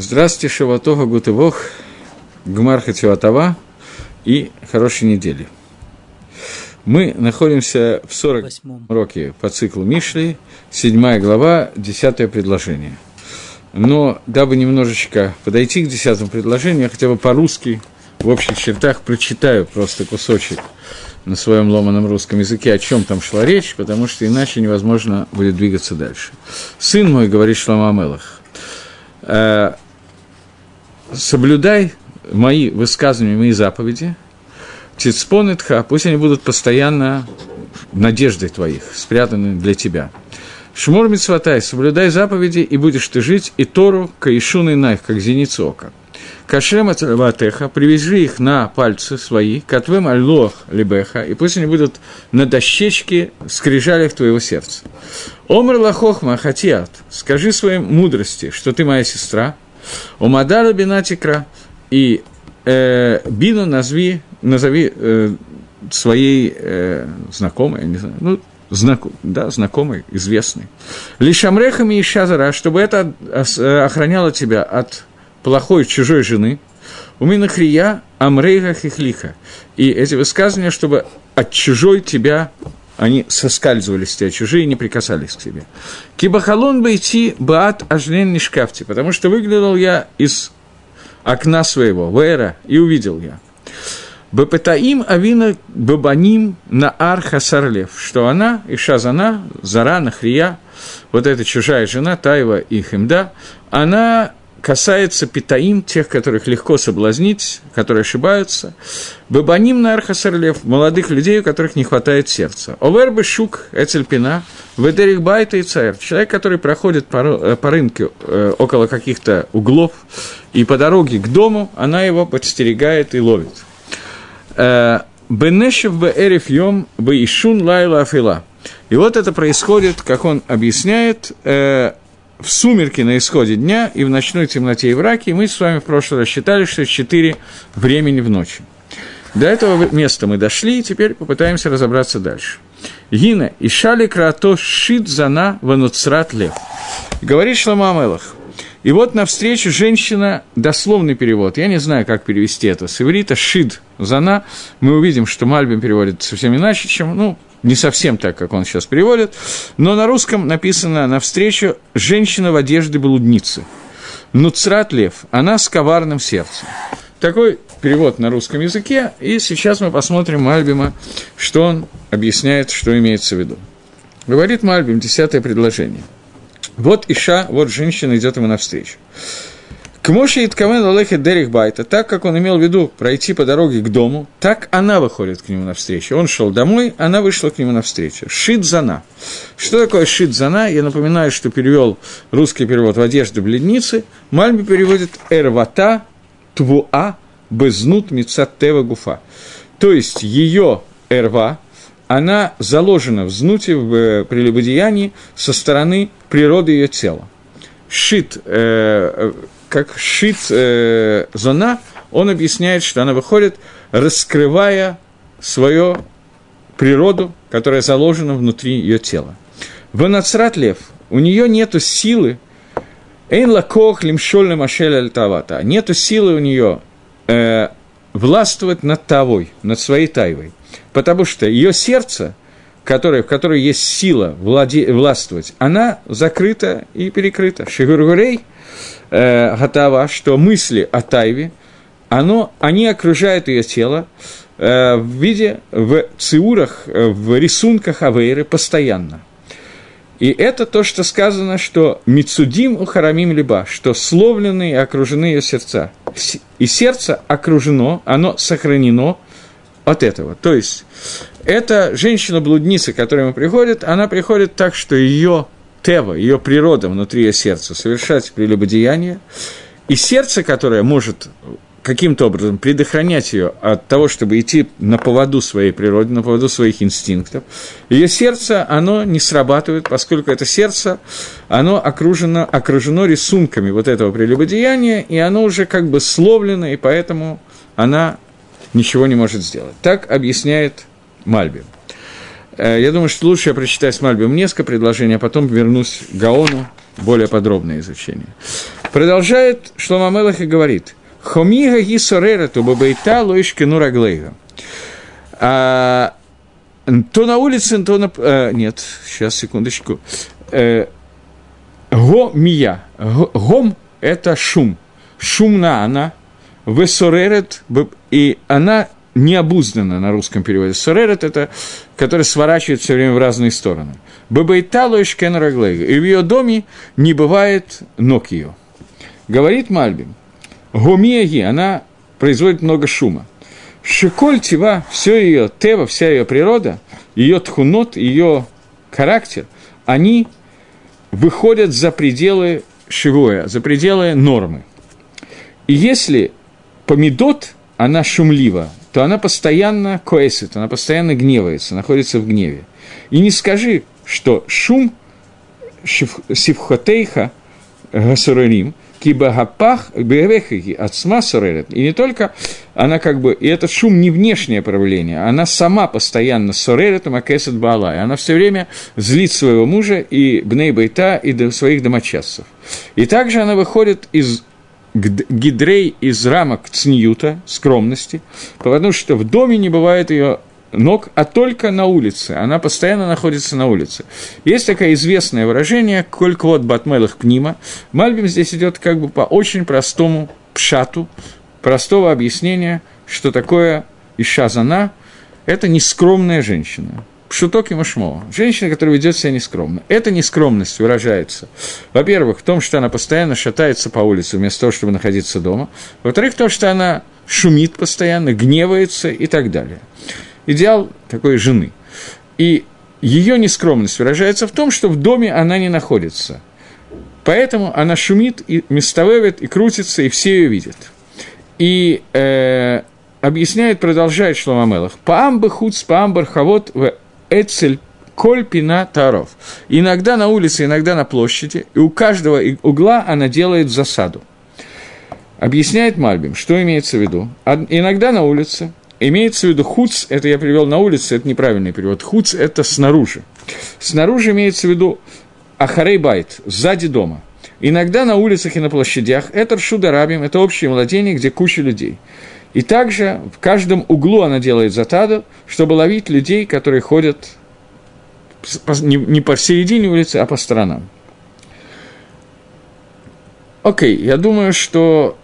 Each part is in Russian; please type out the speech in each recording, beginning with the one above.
Здравствуйте, Шаватова, Гутывох, Гмарха Тюатава и хорошей недели. Мы находимся в 40 уроке по циклу Мишли, 7 глава, 10 предложение. Но дабы немножечко подойти к 10 предложению, я хотя бы по-русски в общих чертах прочитаю просто кусочек на своем ломаном русском языке, о чем там шла речь, потому что иначе невозможно будет двигаться дальше. «Сын мой, — говорит Шлама Амелах, э, соблюдай мои высказывания, мои заповеди, Тицпонетха, пусть они будут постоянно надеждой твоих, спрятаны для тебя. Шмур Мицватай, соблюдай заповеди, и будешь ты жить, и Тору, Каишун и Найх, как зеницу ока. Кашем Ватеха, привяжи их на пальцы свои, Катвем Аллох Либеха, и пусть они будут на дощечке, скрижалях твоего сердца. Омр Лахохма Хатиат, скажи своей мудрости, что ты моя сестра, Умадара Бинатикра, и э, Бину назови, назови э, своей э, знакомой, не знаю, ну, знак, да, знакомый, известный. Лишамрехами и Шазара, чтобы это э, охраняло тебя от плохой чужой жены, у Минахрия Амрейга Хихлиха. И эти высказывания, чтобы от чужой тебя они соскальзывали с тебя, чужие не прикасались к тебе. Кибахалон бы идти баат ажнен нишкафти, потому что выглядел я из окна своего, вера, и увидел я. Бепетаим авина бабаним на арха сарлев, что она, и Шазана, Зара, Нахрия, вот эта чужая жена, Таева и Химда, она касается питаим, тех, которых легко соблазнить, которые ошибаются. Бабаним на архасарлев, молодых людей, у которых не хватает сердца. Овербы шук, эцельпина, ведерих байта и царь. Человек, который проходит по, э, по рынку э, около каких-то углов, и по дороге к дому она его подстерегает и ловит. Э, Бенешев бы эриф йом бы ишун лайла афила. И вот это происходит, как он объясняет, в сумерки на исходе дня и в ночной темноте и враке, и мы с вами в прошлый раз считали, что четыре времени в ночи. До этого места мы дошли, и теперь попытаемся разобраться дальше. Гина, и шали крато шит зана вануцрат лев. Говорит Шлама Амелах. И вот навстречу женщина, дословный перевод, я не знаю, как перевести это, с иврита «шид зана», мы увидим, что Мальбим переводит совсем иначе, чем, ну, не совсем так, как он сейчас переводит, но на русском написано «навстречу женщина в одежде блудницы». Нуцрат лев, она с коварным сердцем. Такой перевод на русском языке, и сейчас мы посмотрим Мальбима, что он объясняет, что имеется в виду. Говорит Мальбим, десятое предложение. Вот Иша, вот женщина идет ему навстречу. К Моше Иткамен Алехе Дерих Байта, так как он имел в виду пройти по дороге к дому, так она выходит к нему навстречу. Он шел домой, она вышла к нему навстречу. Шидзана. Что такое шидзана? Я напоминаю, что перевел русский перевод в одежду бледницы. Мальби переводит эрвата твуа безнут мицаттева гуфа. То есть ее эрва, она заложена в знуте, в э, прелюбодеянии со стороны природы ее тела. Шит, э, как шит э, зона, он объясняет, что она выходит, раскрывая свою природу, которая заложена внутри ее тела. В Нацрат Лев, у нее нет силы, Эйн лакох лимшоль машель альтавата. Нету силы у нее э, властвовать над тавой, над своей тайвой. Потому что ее сердце, которое, в которой есть сила владе, властвовать, она закрыта и перекрыта. Шигургурей – э, Гатава, что мысли о Тайве, оно, они окружают ее тело э, в виде, в циурах, э, в рисунках Авейры постоянно. И это то, что сказано, что Мицудим у Харамим Либа, что словлены и окружены ее сердца. И сердце окружено, оно сохранено от этого. То есть, эта женщина-блудница, которая ему приходит, она приходит так, что ее тева, ее природа внутри ее сердца, совершать прелюбодеяние, и сердце, которое может каким-то образом предохранять ее от того, чтобы идти на поводу своей природы, на поводу своих инстинктов. Ее сердце, оно не срабатывает, поскольку это сердце, оно окружено, окружено рисунками вот этого прелюбодеяния, и оно уже как бы словлено, и поэтому она ничего не может сделать. Так объясняет Мальби. Э, я думаю, что лучше я прочитаю с Мальбием несколько предложений, а потом вернусь к Гаону, более подробное изучение. Продолжает Шлома Мелах и говорит, «Хомига ги соререту бабайта лоишки нураглейга». А, то на улице, то на... А, нет, сейчас, секундочку. Э, го мия. Гом – это шум. Шумна она. Весоререт, и она необузданно на русском переводе. Соререт – это, который сворачивает все время в разные стороны. Бабайталу и шкенраглейга. И в ее доме не бывает ног ее. Говорит Мальбим, Гомияги, она производит много шума. Шиколь Тива, все ее Тева, вся ее природа, ее тхунот, ее характер, они выходят за пределы Шивоя, за пределы нормы. И если помидот, она шумлива, то она постоянно коэсит, она постоянно гневается, находится в гневе. И не скажи, что шум сивхотейха гасурарим, кибагапах бевехаги от соререт. И не только она как бы, и этот шум не внешнее проявление, она сама постоянно соререт макесет баала, и она все время злит своего мужа и бней байта, и своих домочадцев. И также она выходит из гидрей из рамок цниюта, скромности, потому что в доме не бывает ее ног, а только на улице. Она постоянно находится на улице. Есть такое известное выражение «Коль вот батмелых пнима». Мальбим здесь идет как бы по очень простому пшату, простого объяснения, что такое Ишазана – это нескромная женщина. Пшуток и машмо. Женщина, которая ведет себя нескромно. Эта нескромность выражается, во-первых, в том, что она постоянно шатается по улице, вместо того, чтобы находиться дома. Во-вторых, в том, что она шумит постоянно, гневается и так далее. Идеал такой жены. И ее нескромность выражается в том, что в доме она не находится. Поэтому она шумит и местовевит, и крутится, и все ее видят. И э, объясняет, продолжает Шломамелах, «Паамбы хуц, паамбар хавот в Эцель коль пина таров. Иногда на улице, иногда на площади, и у каждого угла она делает засаду. Объясняет Мальбим, что имеется в виду. Иногда на улице, имеется в виду хуц, это я привел на улице, это неправильный перевод. Хуц – это снаружи. Снаружи имеется в виду ахарей байт, сзади дома. Иногда на улицах и на площадях это ршударабим, это общее владение, где куча людей. И также в каждом углу она делает затаду, чтобы ловить людей, которые ходят не по середине улицы, а по сторонам. Окей, я думаю, что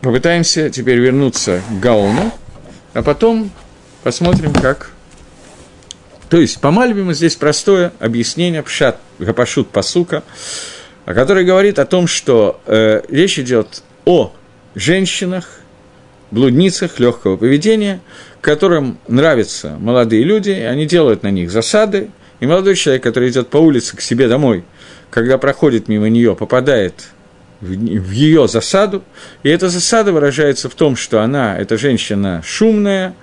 попытаемся теперь вернуться к Гаону, а потом посмотрим, как... То есть, по Мальбиму здесь простое объяснение, пшат, гапашут пасука, который говорит о том, что э, речь идет о женщинах, блудницах легкого поведения, которым нравятся молодые люди, и они делают на них засады, и молодой человек, который идет по улице к себе домой, когда проходит мимо нее, попадает в, ее засаду, и эта засада выражается в том, что она, эта женщина шумная,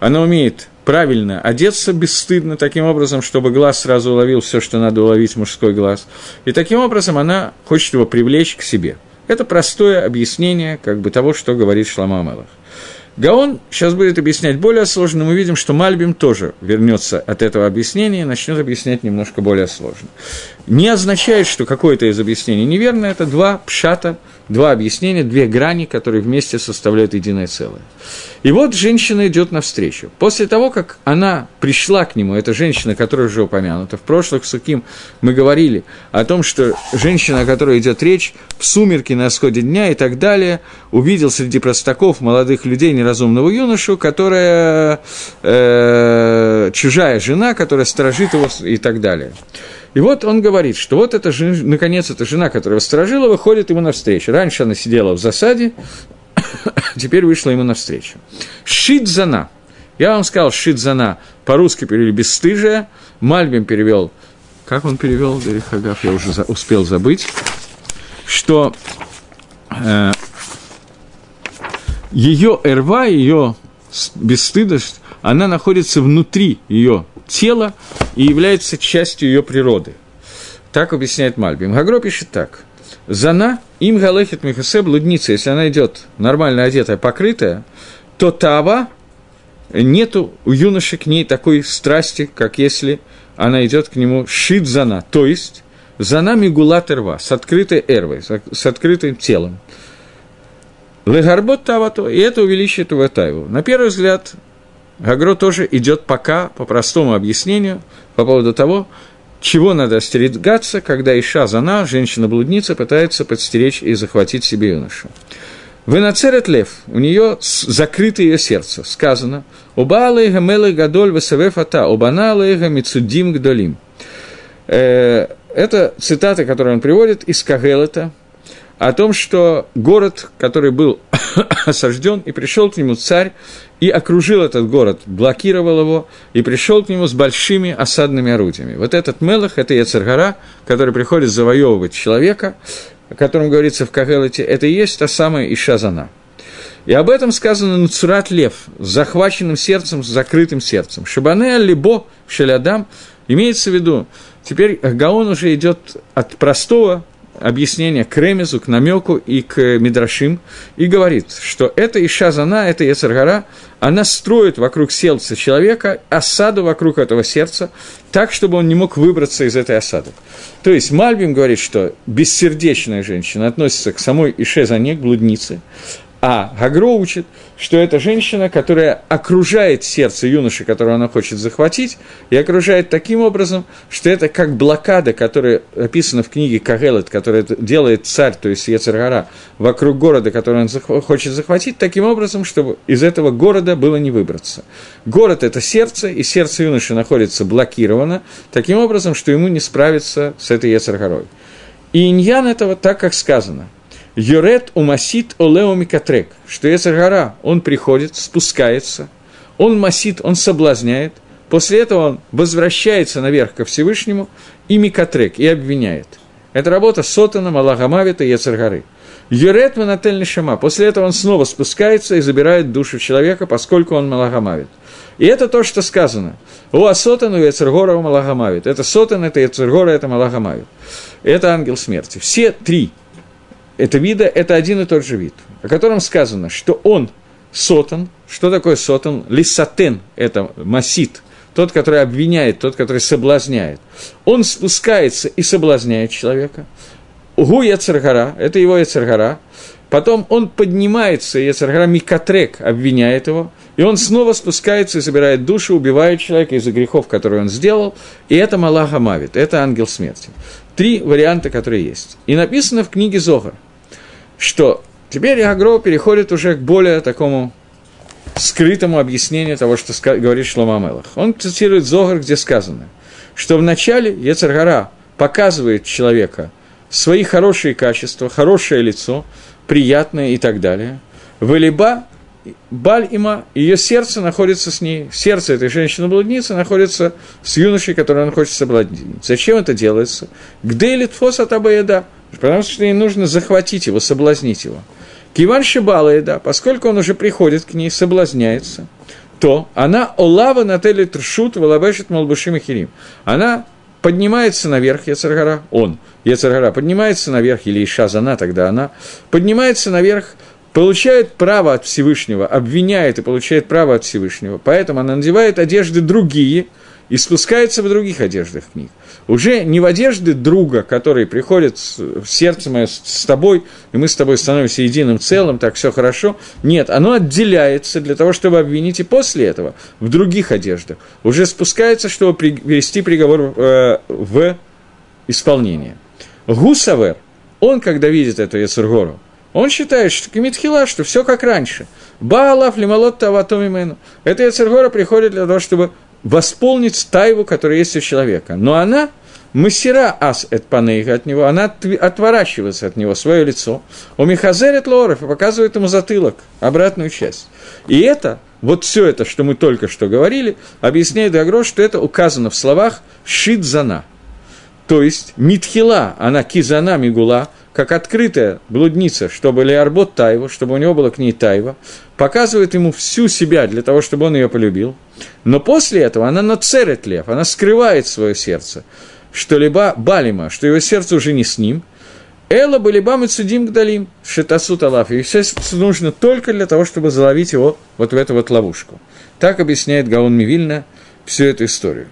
она умеет правильно одеться бесстыдно, таким образом, чтобы глаз сразу уловил все, что надо уловить, мужской глаз. И таким образом она хочет его привлечь к себе – это простое объяснение как бы того, что говорит Шлама Мелах. Гаон сейчас будет объяснять более сложно, мы видим, что Мальбим тоже вернется от этого объяснения и начнет объяснять немножко более сложно. Не означает, что какое-то из объяснений неверно, это два пшата, два объяснения, две грани, которые вместе составляют единое целое. И вот женщина идет навстречу. После того, как она пришла к нему, эта женщина, которая уже упомянута, в прошлых суким мы говорили о том, что женщина, о которой идет речь, в сумерки на исходе дня и так далее, увидел среди простаков молодых людей неразумного юношу, которая э, чужая жена, которая сторожит его и так далее. И вот он говорит, что вот эта, наконец, эта жена, которая сторожила, выходит ему навстречу. Раньше она сидела в засаде, теперь вышла ему навстречу. Шидзана. Я вам сказал, шидзана по-русски перевели бесстыжая, Мальбим перевел, как он перевел, Дерихагав, я уже за, успел забыть, что э, ее эрва, ее бесстыдность, она находится внутри ее тела и является частью ее природы. Так объясняет Мальбим. Гагро пишет так. Зана им галехет михасе блудница, если она идет нормально одетая, покрытая, то тава нету у юноши к ней такой страсти, как если она идет к нему шидзана, то есть за нами гулат эрва, с открытой эрвой, с открытым телом. Легарбот тавато, и это увеличивает Уватаеву. На первый взгляд, Гагро тоже идет пока по простому объяснению по поводу того, чего надо остерегаться, когда Иша Зана, женщина-блудница, пытается подстеречь и захватить себе юношу. Венацерет лев, у нее закрыто ее сердце, сказано, «Оба алейга мелы гадоль весавеф ата, обана алейга мицудим гдолим». Э, это цитата, которую он приводит из Кагелета, о том, что город, который был осажден, и пришел к нему царь, и окружил этот город, блокировал его, и пришел к нему с большими осадными орудиями. Вот этот Мелах, это Яцергара, который приходит завоевывать человека, о котором говорится в Кагелете, это и есть та самая Ишазана. И об этом сказано Нуцурат Лев, с захваченным сердцем, с закрытым сердцем. Шабане Либо Шелядам имеется в виду, теперь Гаон уже идет от простого объяснение к ремезу, к намеку и к мидрашим, и говорит, что эта Иша Зана, эта Ецаргара, она строит вокруг сердца человека осаду вокруг этого сердца, так, чтобы он не мог выбраться из этой осады. То есть Мальбим говорит, что бессердечная женщина относится к самой Ише Зане, к блуднице, а Гагро учит, что это женщина, которая окружает сердце юноши, которого она хочет захватить, и окружает таким образом, что это как блокада, которая описана в книге Кагелет, которая делает царь, то есть Ецаргара, вокруг города, который он хочет захватить, таким образом, чтобы из этого города было не выбраться. Город – это сердце, и сердце юноши находится блокировано, таким образом, что ему не справиться с этой Ецаргарой. И иньян этого так, как сказано – Йорет умасит олео микатрек, что Ецаргара, он приходит, спускается, он масит, он соблазняет, после этого он возвращается наверх ко Всевышнему и микатрек, и обвиняет. Это работа Сотана, Малахамавита и Ецаргары. Юрет Манатель Нишама. После этого он снова спускается и забирает душу человека, поскольку он Малахамавит. И это то, что сказано. У Асотан у Ецергора у Малахамавит. Это Сотан, это Ецергора, это Малахамавит. Это ангел смерти. Все три это вида, это один и тот же вид, о котором сказано, что он сотан. Что такое сотан? Лисатен – это масит, тот, который обвиняет, тот, который соблазняет. Он спускается и соблазняет человека. Угу Яцергара – это его Яцергара. Потом он поднимается, Яцергара Микатрек обвиняет его, и он снова спускается и забирает душу, убивает человека из-за грехов, которые он сделал, и это Малаха Мавит, это ангел смерти. Три варианта, которые есть. И написано в книге Зогар – что теперь Агро переходит уже к более такому скрытому объяснению того, что говорит Шлома Мелах. Он цитирует Зогар, где сказано, что вначале Ецаргара показывает человека свои хорошие качества, хорошее лицо, приятное и так далее. Валиба Баль-Има, ее сердце находится с ней, сердце этой женщины-блудницы находится с юношей, который он хочет соблазнить. Зачем это делается? Где литфос от Абаяда? Потому что ей нужно захватить его, соблазнить его. Киван Шибала, да, поскольку он уже приходит к ней, соблазняется, то она Олава Нателли Тршут Валабешет Малбушим и Хирим. Она поднимается наверх, Ецаргара, он, Ецаргара, поднимается наверх, или Иша Зана, тогда она, поднимается наверх, получает право от Всевышнего, обвиняет и получает право от Всевышнего. Поэтому она надевает одежды другие и спускается в других одеждах книг уже не в одежды друга, который приходит в сердце мое с тобой, и мы с тобой становимся единым целым, так все хорошо. Нет, оно отделяется для того, чтобы обвинить и после этого в других одеждах. Уже спускается, чтобы привести приговор э, в исполнение. Гусавер, он, когда видит эту Яцергору, он считает, что Кимитхила, что все как раньше. Баалав лималот таватомимену. Эта Яцергора приходит для того, чтобы восполнить тайву, которая есть у человека. Но она, масера ас эт панейга от него, она отворачивается от него, свое лицо. У Михазерет Лоров и показывает ему затылок, обратную часть. И это, вот все это, что мы только что говорили, объясняет Агро, что это указано в словах «шидзана». То есть Митхила, она кизана мигула, как открытая блудница, чтобы Леарбот Тайва, чтобы у него было к ней Тайва, показывает ему всю себя для того, чтобы он ее полюбил. Но после этого она нацерит лев, она скрывает свое сердце, что либо Балима, что его сердце уже не с ним, Эла Балибам и Цудим Гдалим, Шитасут Алаф. И все нужно только для того, чтобы заловить его вот в эту вот ловушку. Так объясняет Гаон Мивильна всю эту историю.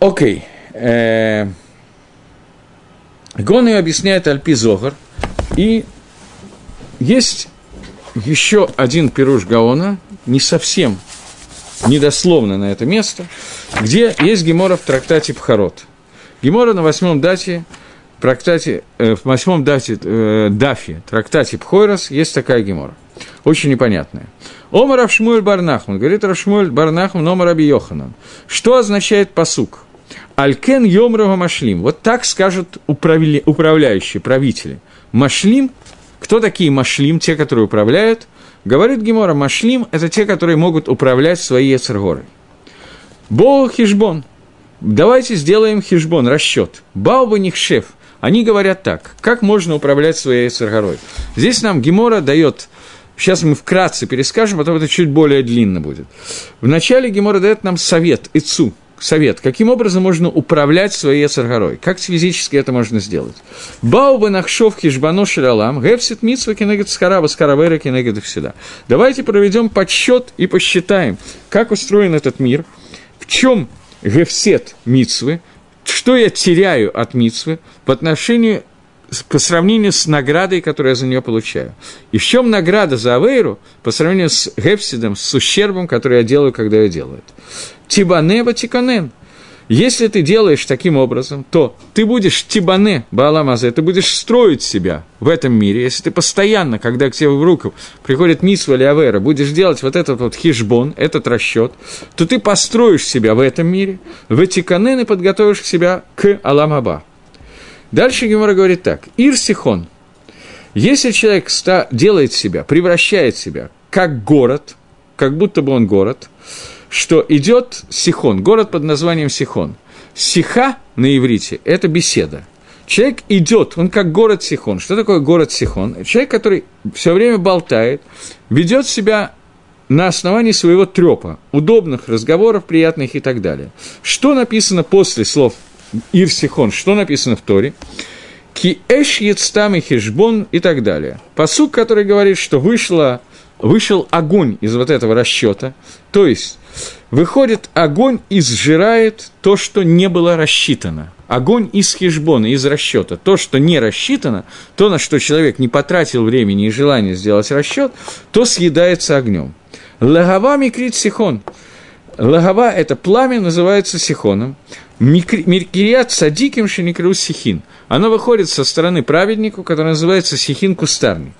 Окей. Э, Гон ее объясняет Альпи Зогар, и есть еще один пируш Гаона, не совсем, недословно на это место, где есть Гемора в трактате Пхарот. Гемора на восьмом дате, трактате, э, в восьмом дате, э, дафе, трактате Пхойрос, есть такая Гемора. Очень непонятная. Омар Равшмуэль Барнахман, говорит Равшмуэль Барнахман, Омар Аби. Что означает посук? Алькен Йомрова Машлим. Вот так скажут управля... управляющие, правители. Машлим, кто такие Машлим, те, которые управляют? Говорит Гемора, Машлим – это те, которые могут управлять своей Ецергорой. Боу хижбон. Давайте сделаем хижбон, расчет. Бауба них шеф. Они говорят так, как можно управлять своей Ецергорой. Здесь нам Гемора дает Сейчас мы вкратце перескажем, потом это чуть более длинно будет. Вначале Гемора дает нам совет, ицу, совет, каким образом можно управлять своей Ецаргорой, как физически это можно сделать. Бауба нахшов хижбано ширалам, гепсит митсва кенегет скараба скаравера кенегет всегда. Давайте проведем подсчет и посчитаем, как устроен этот мир, в чем гефсет митсвы, что я теряю от митсвы по отношению по сравнению с наградой, которую я за нее получаю. И в чем награда за Авейру по сравнению с Гефсидом, с ущербом, который я делаю, когда я делаю это. Тибанеба тиканен. Если ты делаешь таким образом, то ты будешь тибане, Бааламазе, ты будешь строить себя в этом мире. Если ты постоянно, когда к тебе в руку приходит Мисва или Авера, будешь делать вот этот вот хижбон, этот расчет, то ты построишь себя в этом мире, в эти канены подготовишь себя к Аламаба. Дальше Гемора говорит так. Ир Сихон. Если человек делает себя, превращает себя как город, как будто бы он город – что идет Сихон, город под названием Сихон. Сиха на иврите – это беседа. Человек идет, он как город Сихон. Что такое город Сихон? Человек, который все время болтает, ведет себя на основании своего трепа, удобных разговоров, приятных и так далее. Что написано после слов Ир Сихон, что написано в Торе? Ки эш ецтам и хешбон и так далее. Посук, который говорит, что вышло, вышел огонь из вот этого расчета, то есть выходит огонь и сжирает то, что не было рассчитано. Огонь из хижбона, из расчета. То, что не рассчитано, то, на что человек не потратил времени и желания сделать расчет, то съедается огнем. Лагава микрит сихон. Лагава – это пламя, называется сихоном. Миркириат садиким шеникру сихин. Оно выходит со стороны праведника, который называется сихин кустарник.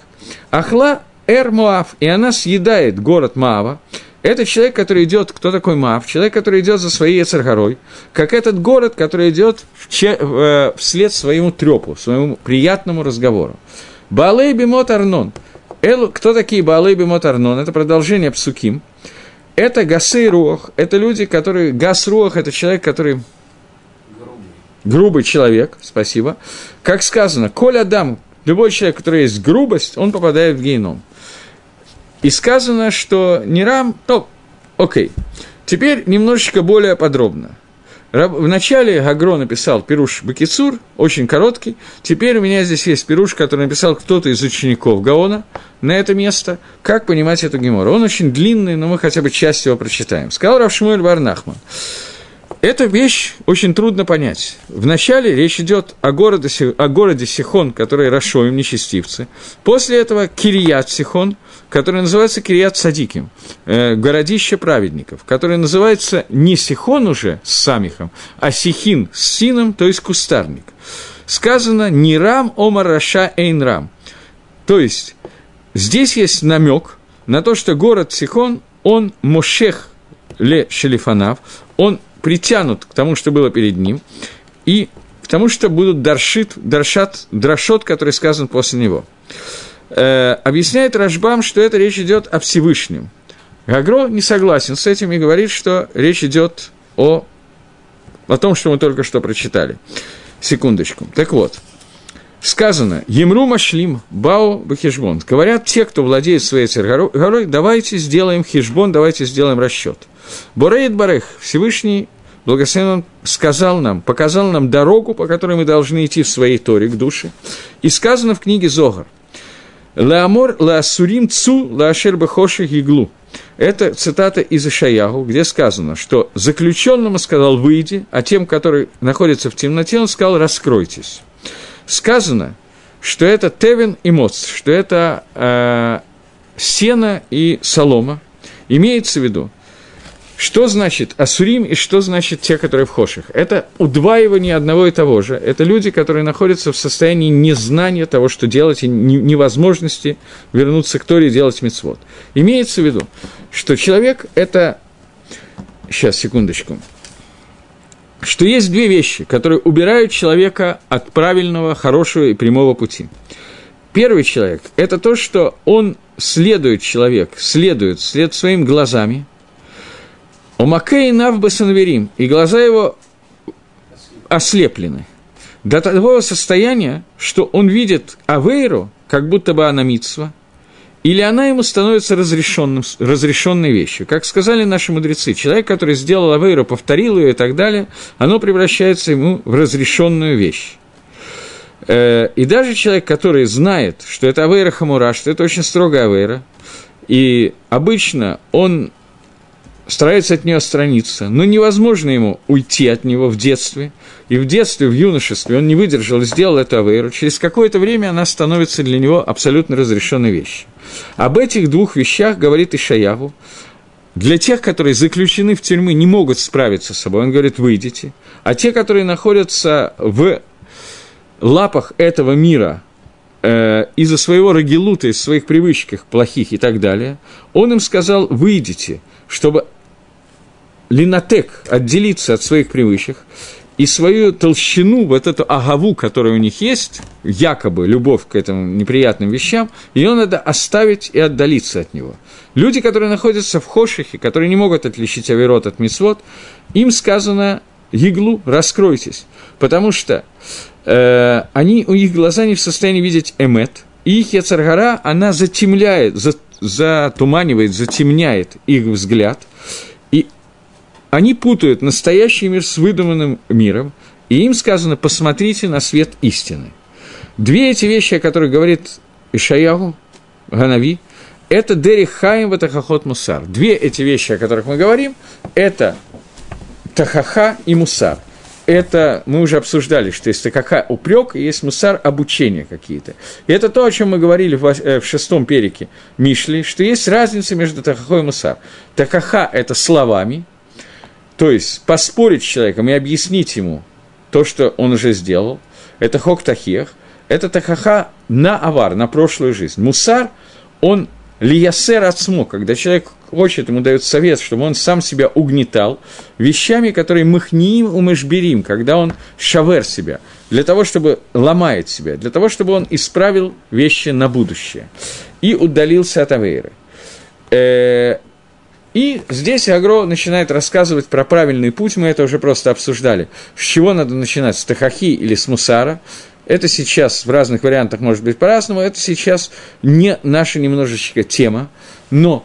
Ахла эр Моав, и она съедает город Маава, это человек, который идет, кто такой Мав? Человек, который идет за своей Ецаргорой, как этот город, который идет э, вслед своему трепу, своему приятному разговору. Баалей Бимот Арнон. Эл, кто такие Баалей Бимот Арнон? Это продолжение Псуким. Это Гасы Руах, это люди, которые... Гас Руах – это человек, который грубый человек, спасибо. Как сказано, Коль Адам, любой человек, который есть грубость, он попадает в геном. И сказано, что не рам, то, окей. Теперь немножечко более подробно. Вначале Гагро написал Пируш Бакицур, очень короткий. Теперь у меня здесь есть Пируш, который написал кто-то из учеников Гаона на это место. Как понимать эту гемору? Он очень длинный, но мы хотя бы часть его прочитаем. Сказал Равшмуэль Барнахман. Эта вещь очень трудно понять. Вначале речь идет о городе, о городе Сихон, который Рашоем, нечестивцы. После этого Кирият Сихон, который называется Кирият Садиким, э, городище праведников, который называется не Сихон уже с Самихом, а Сихин с Сином, то есть кустарник. Сказано «Не рам омар раша эйн рам». То есть, здесь есть намек на то, что город Сихон, он мошех ле шелифанав, он притянут к тому, что было перед ним, и к тому, что будут даршит, даршат, драшот, который сказан после него. Э, объясняет Рашбам, что это речь идет о Всевышнем. Гагро не согласен с этим и говорит, что речь идет о, о том, что мы только что прочитали. Секундочку. Так вот, сказано, Емру Машлим, Бао Бахижбон. Говорят те, кто владеет своей горой, давайте сделаем хижбон, давайте сделаем расчет. Борейд Барех, Всевышний Благословен сказал нам, показал нам дорогу, по которой мы должны идти в своей Торе к душе. И сказано в книге Зогар, Лаамор лаасурим цу лаашер бехоши гиглу. Это цитата из Ишаягу, где сказано, что заключенному сказал «выйди», а тем, который находится в темноте, он сказал «раскройтесь». Сказано, что это Тевин и Моц, что это э, сено и солома. Имеется в виду, что значит Асурим и что значит те, которые в Хоших? Это удваивание одного и того же. Это люди, которые находятся в состоянии незнания того, что делать, и невозможности вернуться к Торе и делать мецвод. Имеется в виду, что человек – это… Сейчас, секундочку. Что есть две вещи, которые убирают человека от правильного, хорошего и прямого пути. Первый человек – это то, что он следует человек, следует, след своими глазами – у Макей Навбасанверим, и глаза его ослеплены. До того состояния, что он видит Авейру, как будто бы она митсва, или она ему становится разрешенным, разрешенной вещью. Как сказали наши мудрецы, человек, который сделал Авейру, повторил ее и так далее, оно превращается ему в разрешенную вещь. Э, и даже человек, который знает, что это Авейра Хамура, что это очень строгая Авейра, и обычно он старается от нее отстраниться, но невозможно ему уйти от него в детстве. И в детстве, в юношестве он не выдержал и сделал эту авейру. Через какое-то время она становится для него абсолютно разрешенной вещью. Об этих двух вещах говорит Ишаягу. Для тех, которые заключены в тюрьмы, не могут справиться с собой, он говорит, выйдите. А те, которые находятся в лапах этого мира, э, из-за своего рагилута, из своих привычек плохих и так далее, он им сказал, выйдите, чтобы линотек, отделиться от своих привычек, и свою толщину, вот эту агаву, которая у них есть, якобы любовь к этим неприятным вещам, ее надо оставить и отдалиться от него. Люди, которые находятся в хошихе, которые не могут отличить авирот от мисвод, им сказано «Еглу, раскройтесь», потому что э, они, у их глаза не в состоянии видеть эмет, и их яцаргара, она затемляет, затуманивает, затемняет их взгляд – они путают настоящий мир с выдуманным миром, и им сказано «посмотрите на свет истины». Две эти вещи, о которых говорит Ишаяху, Ганави, это Дери Хаим Ватахахот Мусар. Две эти вещи, о которых мы говорим, это Тахаха и Мусар. Это мы уже обсуждали, что есть Тахаха упрек, и есть Мусар обучение какие-то. И это то, о чем мы говорили в, э, шестом перике Мишли, что есть разница между Тахахой и Мусар. Тахаха – это словами – то есть поспорить с человеком и объяснить ему то, что он уже сделал, это хок тахех, это тахаха на авар, на прошлую жизнь. Мусар, он лиясер отсмо, когда человек хочет, ему дают совет, чтобы он сам себя угнетал вещами, которые махниим умышберим, когда он шавер себя, для того, чтобы ломает себя, для того, чтобы он исправил вещи на будущее и удалился от авейры. И здесь Агро начинает рассказывать про правильный путь, мы это уже просто обсуждали. С чего надо начинать, с Тахахи или с Мусара? Это сейчас в разных вариантах может быть по-разному, это сейчас не наша немножечко тема, но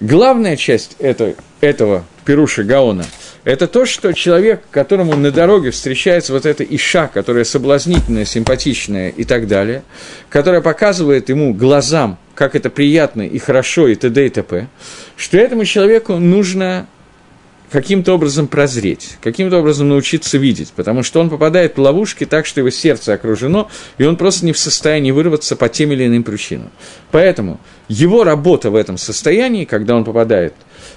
главная часть это, этого Перуша Гаона – это то, что человек, которому на дороге встречается вот эта иша, которая соблазнительная, симпатичная и так далее, которая показывает ему глазам, как это приятно и хорошо и т.д. и т.п., что этому человеку нужно каким-то образом прозреть, каким-то образом научиться видеть, потому что он попадает в ловушки так, что его сердце окружено, и он просто не в состоянии вырваться по тем или иным причинам. Поэтому его работа в этом состоянии, когда он попадает,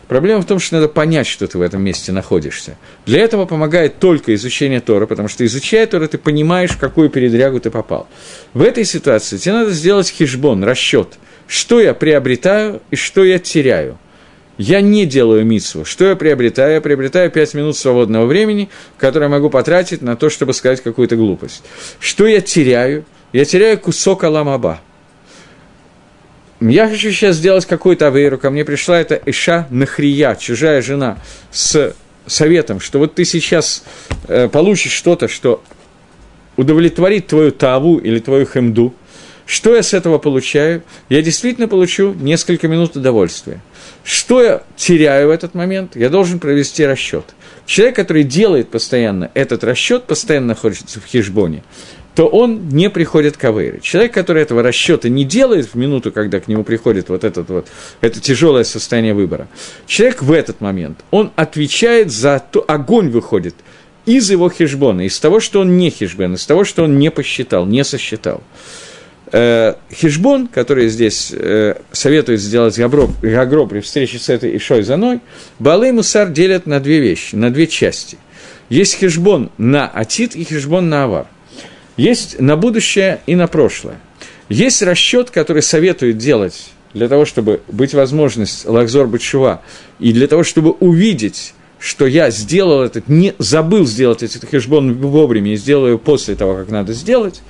проблема в том, что надо понять, что ты в этом месте находишься. Для этого помогает только изучение Тора, потому что изучая Тора, ты понимаешь, в какую передрягу ты попал. В этой ситуации тебе надо сделать хижбон, расчет, что я приобретаю и что я теряю – я не делаю митсву. Что я приобретаю? Я приобретаю 5 минут свободного времени, которое я могу потратить на то, чтобы сказать какую-то глупость. Что я теряю? Я теряю кусок аламаба. Я хочу сейчас сделать какую-то авейру, ко мне пришла эта Иша Нахрия, чужая жена, с советом, что вот ты сейчас э, получишь что-то, что удовлетворит твою таву или твою хемду. Что я с этого получаю? Я действительно получу несколько минут удовольствия. Что я теряю в этот момент? Я должен провести расчет. Человек, который делает постоянно этот расчет, постоянно находится в хижбоне, то он не приходит к Авейре. Человек, который этого расчета не делает в минуту, когда к нему приходит вот, этот вот это тяжелое состояние выбора, человек в этот момент, он отвечает за то, огонь выходит из его хижбона, из того, что он не хижбен, из того, что он не посчитал, не сосчитал. Э, хижбон, который здесь э, советует сделать Гагро, при встрече с этой Ишой Заной, Балы и Мусар делят на две вещи, на две части. Есть хижбон на Атит и хижбон на Авар – есть на будущее и на прошлое. Есть расчет, который советует делать для того, чтобы быть возможность Лахзор Бачува, и для того, чтобы увидеть, что я сделал этот, не забыл сделать этот хешбон вовремя и сделаю после того, как надо сделать,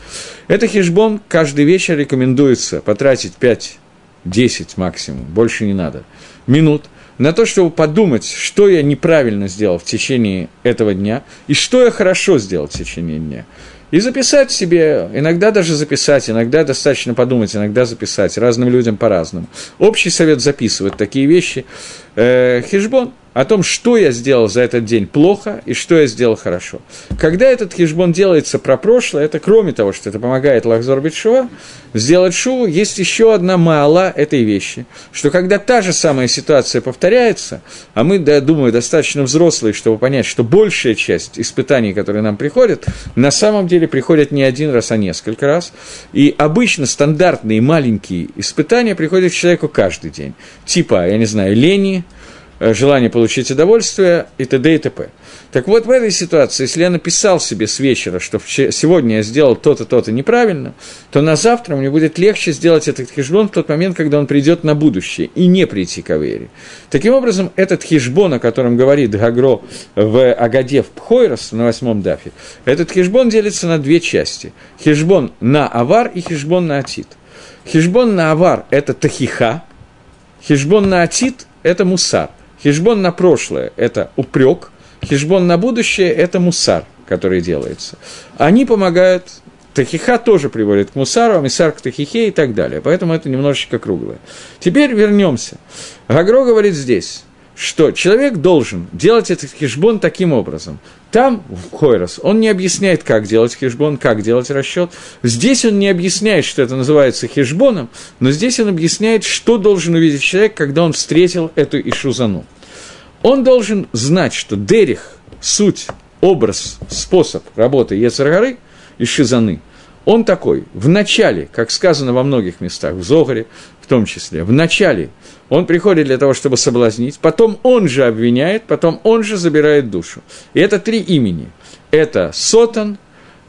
это хешбон каждый вечер рекомендуется потратить 5-10 максимум, больше не надо, минут – на то, чтобы подумать, что я неправильно сделал в течение этого дня и что я хорошо сделал в течение дня и записать себе, иногда даже записать, иногда достаточно подумать, иногда записать, разным людям по-разному. Общий совет записывать такие вещи. Э, хижбон о том, что я сделал за этот день плохо и что я сделал хорошо. Когда этот хижбон делается про прошлое, это кроме того, что это помогает Лахзор Бетшува, сделать шуву, есть еще одна мала этой вещи, что когда та же самая ситуация повторяется, а мы, да, думаю, достаточно взрослые, чтобы понять, что большая часть испытаний, которые нам приходят, на самом деле приходят не один раз, а несколько раз. И обычно стандартные маленькие испытания приходят человеку каждый день. Типа, я не знаю, лени, желание получить удовольствие и т.д. и т.п. Так вот, в этой ситуации, если я написал себе с вечера, что сегодня я сделал то-то, то-то неправильно, то на завтра мне будет легче сделать этот хижбон в тот момент, когда он придет на будущее, и не прийти к Авере. Таким образом, этот хижбон, о котором говорит Гагро в Агаде в Пхойрос на восьмом дафе, этот хижбон делится на две части. Хижбон на Авар и хижбон на Атит. Хижбон на Авар – это Тахиха, хижбон на Атит – это Мусар. Хижбон на прошлое – это упрек, хижбон на будущее – это мусар, который делается. Они помогают Тахиха тоже приводит к мусару, а мисар к тахихе и так далее. Поэтому это немножечко круглое. Теперь вернемся. Гагро говорит здесь, что человек должен делать этот хижбон таким образом. Там, в Хойрос, он не объясняет, как делать хижбон, как делать расчет. Здесь он не объясняет, что это называется хижбоном, но здесь он объясняет, что должен увидеть человек, когда он встретил эту Ишузану. Он должен знать, что Дерих, суть, образ, способ работы Ецаргары и Шизаны, он такой. В начале, как сказано во многих местах, в Зогаре в том числе, в начале он приходит для того, чтобы соблазнить, потом он же обвиняет, потом он же забирает душу. И это три имени. Это Сотан,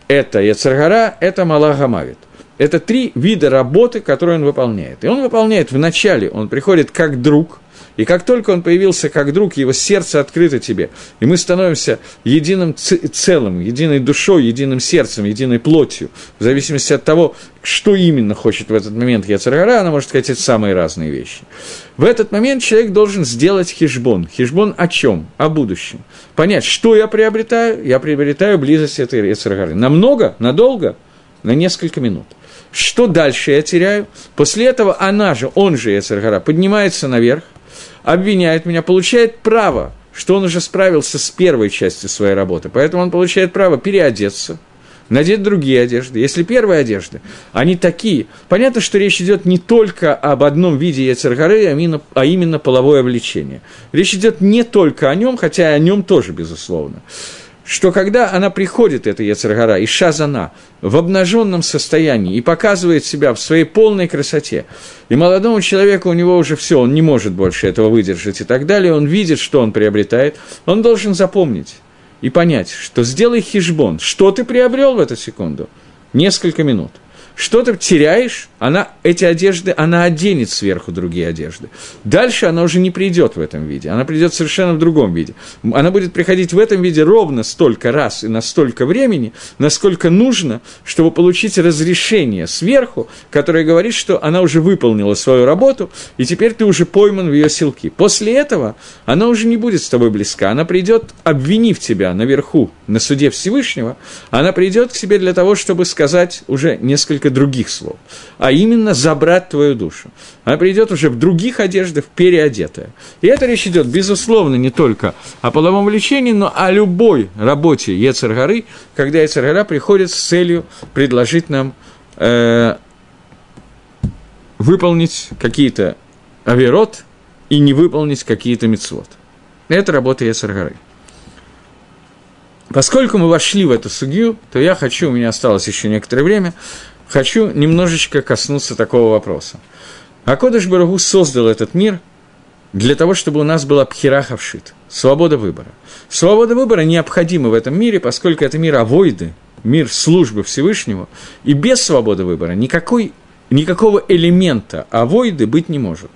это Яцергара, это Малахамавит. Это три вида работы, которые он выполняет. И он выполняет вначале, он приходит как друг – и как только он появился как друг, его сердце открыто тебе, и мы становимся единым целым, единой душой, единым сердцем, единой плотью, в зависимости от того, что именно хочет в этот момент Яцергара, она может хотеть самые разные вещи. В этот момент человек должен сделать хижбон. Хижбон о чем? О будущем. Понять, что я приобретаю? Я приобретаю близость этой Яцергары. Намного? Надолго? На несколько минут. Что дальше я теряю? После этого она же, он же Яцергара, поднимается наверх, обвиняет меня, получает право, что он уже справился с первой частью своей работы, поэтому он получает право переодеться, надеть другие одежды. Если первые одежды, они такие. Понятно, что речь идет не только об одном виде Яцергары, а именно, а именно половое влечение. Речь идет не только о нем, хотя и о нем тоже, безусловно что когда она приходит, эта Яцергара, и Шазана, в обнаженном состоянии и показывает себя в своей полной красоте, и молодому человеку у него уже все, он не может больше этого выдержать и так далее, он видит, что он приобретает, он должен запомнить и понять, что сделай хижбон, что ты приобрел в эту секунду, несколько минут – что ты теряешь, она, эти одежды, она оденет сверху другие одежды. Дальше она уже не придет в этом виде, она придет совершенно в другом виде. Она будет приходить в этом виде ровно столько раз и на столько времени, насколько нужно, чтобы получить разрешение сверху, которое говорит, что она уже выполнила свою работу, и теперь ты уже пойман в ее силки. После этого она уже не будет с тобой близка, она придет, обвинив тебя наверху, на суде Всевышнего, она придет к себе для того, чтобы сказать уже несколько других слов, а именно забрать твою душу. Она придет уже в других одеждах, переодетая. И это речь идет, безусловно, не только о половом влечении, но о любой работе Ецергары, когда Ецергара приходит с целью предложить нам э, выполнить какие-то авирот и не выполнить какие-то мецвод. Это работа Ецергары. Поскольку мы вошли в эту судью, то я хочу, у меня осталось еще некоторое время, хочу немножечко коснуться такого вопроса. Акодыш Барагу создал этот мир для того, чтобы у нас была пхерахавшит, свобода выбора. Свобода выбора необходима в этом мире, поскольку это мир авойды, мир службы Всевышнему, и без свободы выбора никакой, никакого элемента авойды быть не может.